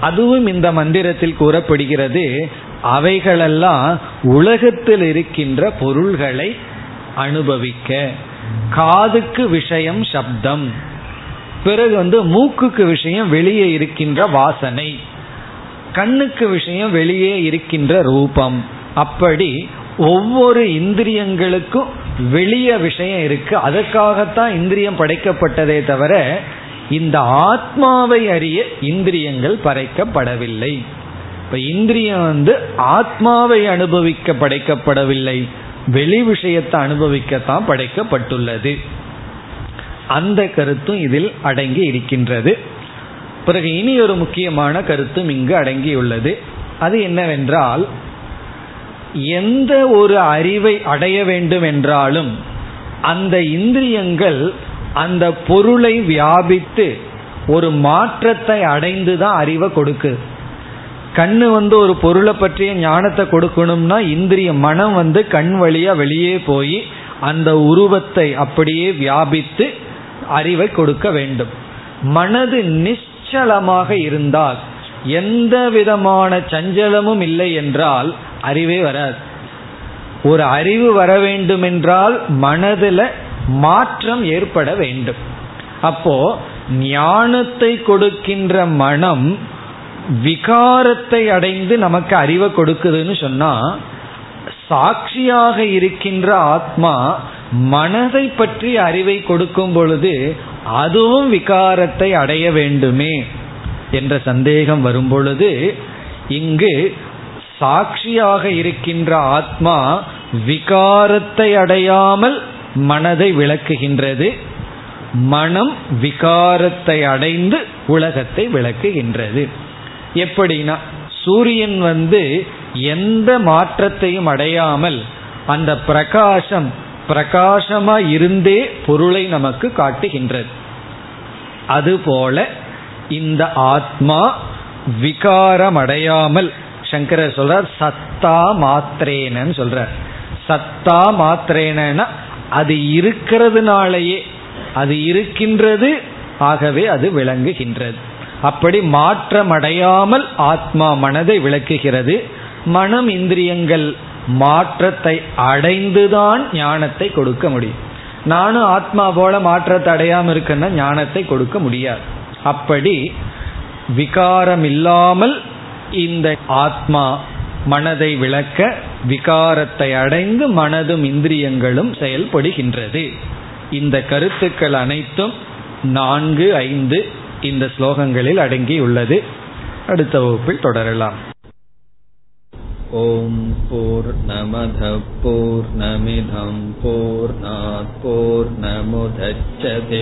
அதுவும் இந்த மந்திரத்தில் கூறப்படுகிறது. அவைகளெல்லாம் உலகத்தில் இருக்கின்ற பொருள்களை அனுபவிக்க. காதுக்கு விஷயம் சப்தம். பிறகு வந்து மூக்குக்கு விஷயம் வெளியே இருக்கின்ற வாசனை. கண்ணுக்கு விஷயம் வெளியே இருக்கின்ற ரூபம். அப்படி ஒவ்வொரு இந்திரியங்களுக்கும் வெளிய விஷயம் இருக்கு. அதற்காகத்தான் இந்திரியம் படைக்கப்பட்டதே தவிர இந்த ஆத்மாவை அறிய இந்திரியங்கள் படைக்கப்படவில்லை. இப்ப இந்திரியம் வந்து ஆத்மாவை அனுபவிக்க படைக்கப்படவில்லை. வெளி விஷயத்தை அனுபவிக்கத்தான் படைக்கப்பட்டுள்ளது. அந்த கருத்தும் இதில் அடங்கி இருக்கின்றது. பிறகு இனி ஒரு முக்கியமான கருத்தும் இங்கு அடங்கியுள்ளது. அது என்னவென்றால் எந்த ஒரு அறிவை அடைய வேண்டும் என்றாலும் அந்த இந்திரியங்கள் அந்த பொருளை வியாபித்து ஒரு மாற்றத்தை அடைந்து தான் அறிவை கொடுக்குது கண்ணு வந்து ஒரு பொருளை பற்றிய ஞானத்தை கொடுக்கணும்னா இந்திரிய மனம் வந்து கண் வழியா வெளியே போய் அந்த உருவத்தை அப்படியே வியாபித்து அறிவை கொடுக்க வேண்டும். மனது நிச்சலமாக இருந்தால் எந்த விதமான சஞ்சலமும் இல்லை என்றால் அறிவே வராது. ஒரு அறிவு வர வேண்டும் என்றால் மனதில் மாற்றம் ஏற்பட வேண்டும். அப்போ ஞானத்தை கொடுக்கின்ற மனம் விகாரத்தை அடைந்து நமக்கு அறிவை கொடுக்குதுன்னு சொன்னா சாட்சியாக இருக்கின்ற ஆத்மா மனதை பற்றி அறிவை கொடுக்கும் பொழுது அதுவும் விகாரத்தை அடைய வேண்டுமே என்ற சந்தேகம் வரும் பொழுது இங்கு சாட்சியாக இருக்கின்ற ஆத்மா விகாரத்தை அடையாமல் மனதை விளக்குகின்றது. மனம் விகாரத்தை அடைந்து உலகத்தை விளக்குகின்றது. எப்படின்னா சூரியன் வந்து எந்த மாற்றத்தையும் அடையாமல் அந்த பிரகாசம் பிரகாசமா இருந்தே பொருளை நமக்கு காட்டுகின்றது. அதுபோல இந்த ஆத்மா விகாரம் அடையாமல் சங்கரர் சொல்றார் சத்தா மாத்திரேனன்னு சொல்றார். சத்தா மாத்திரேனா அது இருக்கிறதுனாலேயே அது இருக்கின்றது ஆகவே அது விளங்குகின்றது. அப்படி மாற்றமடையாமல் ஆத்மா மனதை விளக்குகிறது. மனம் இந்திரியங்கள் மாற்றத்தை அடைந்துதான் ஞானத்தை கொடுக்க முடியும். நானும் ஆத்மா போல மாற்றத்தை அடையாமல் இருக்குன்னா ஞானத்தை கொடுக்க முடியாது. அப்படி விகாரம் இல்லாமல் இந்த ஆத்மா மனதை விளக்க விகாரத்தை அடைந்து மனதும் இந்திரியங்களும் செயல்படுகின்றது இந்த கருத்துக்கள் அனைத்தும் நான்கு ஐந்து இந்த ஸ்லோகங்களில் அடங்கியுள்ளது அடுத்த வகுப்பில் தொடரலாம் ॐ पूर्णमधः पूर्णमिधं पूर्णात् पूर्णमुदच्छते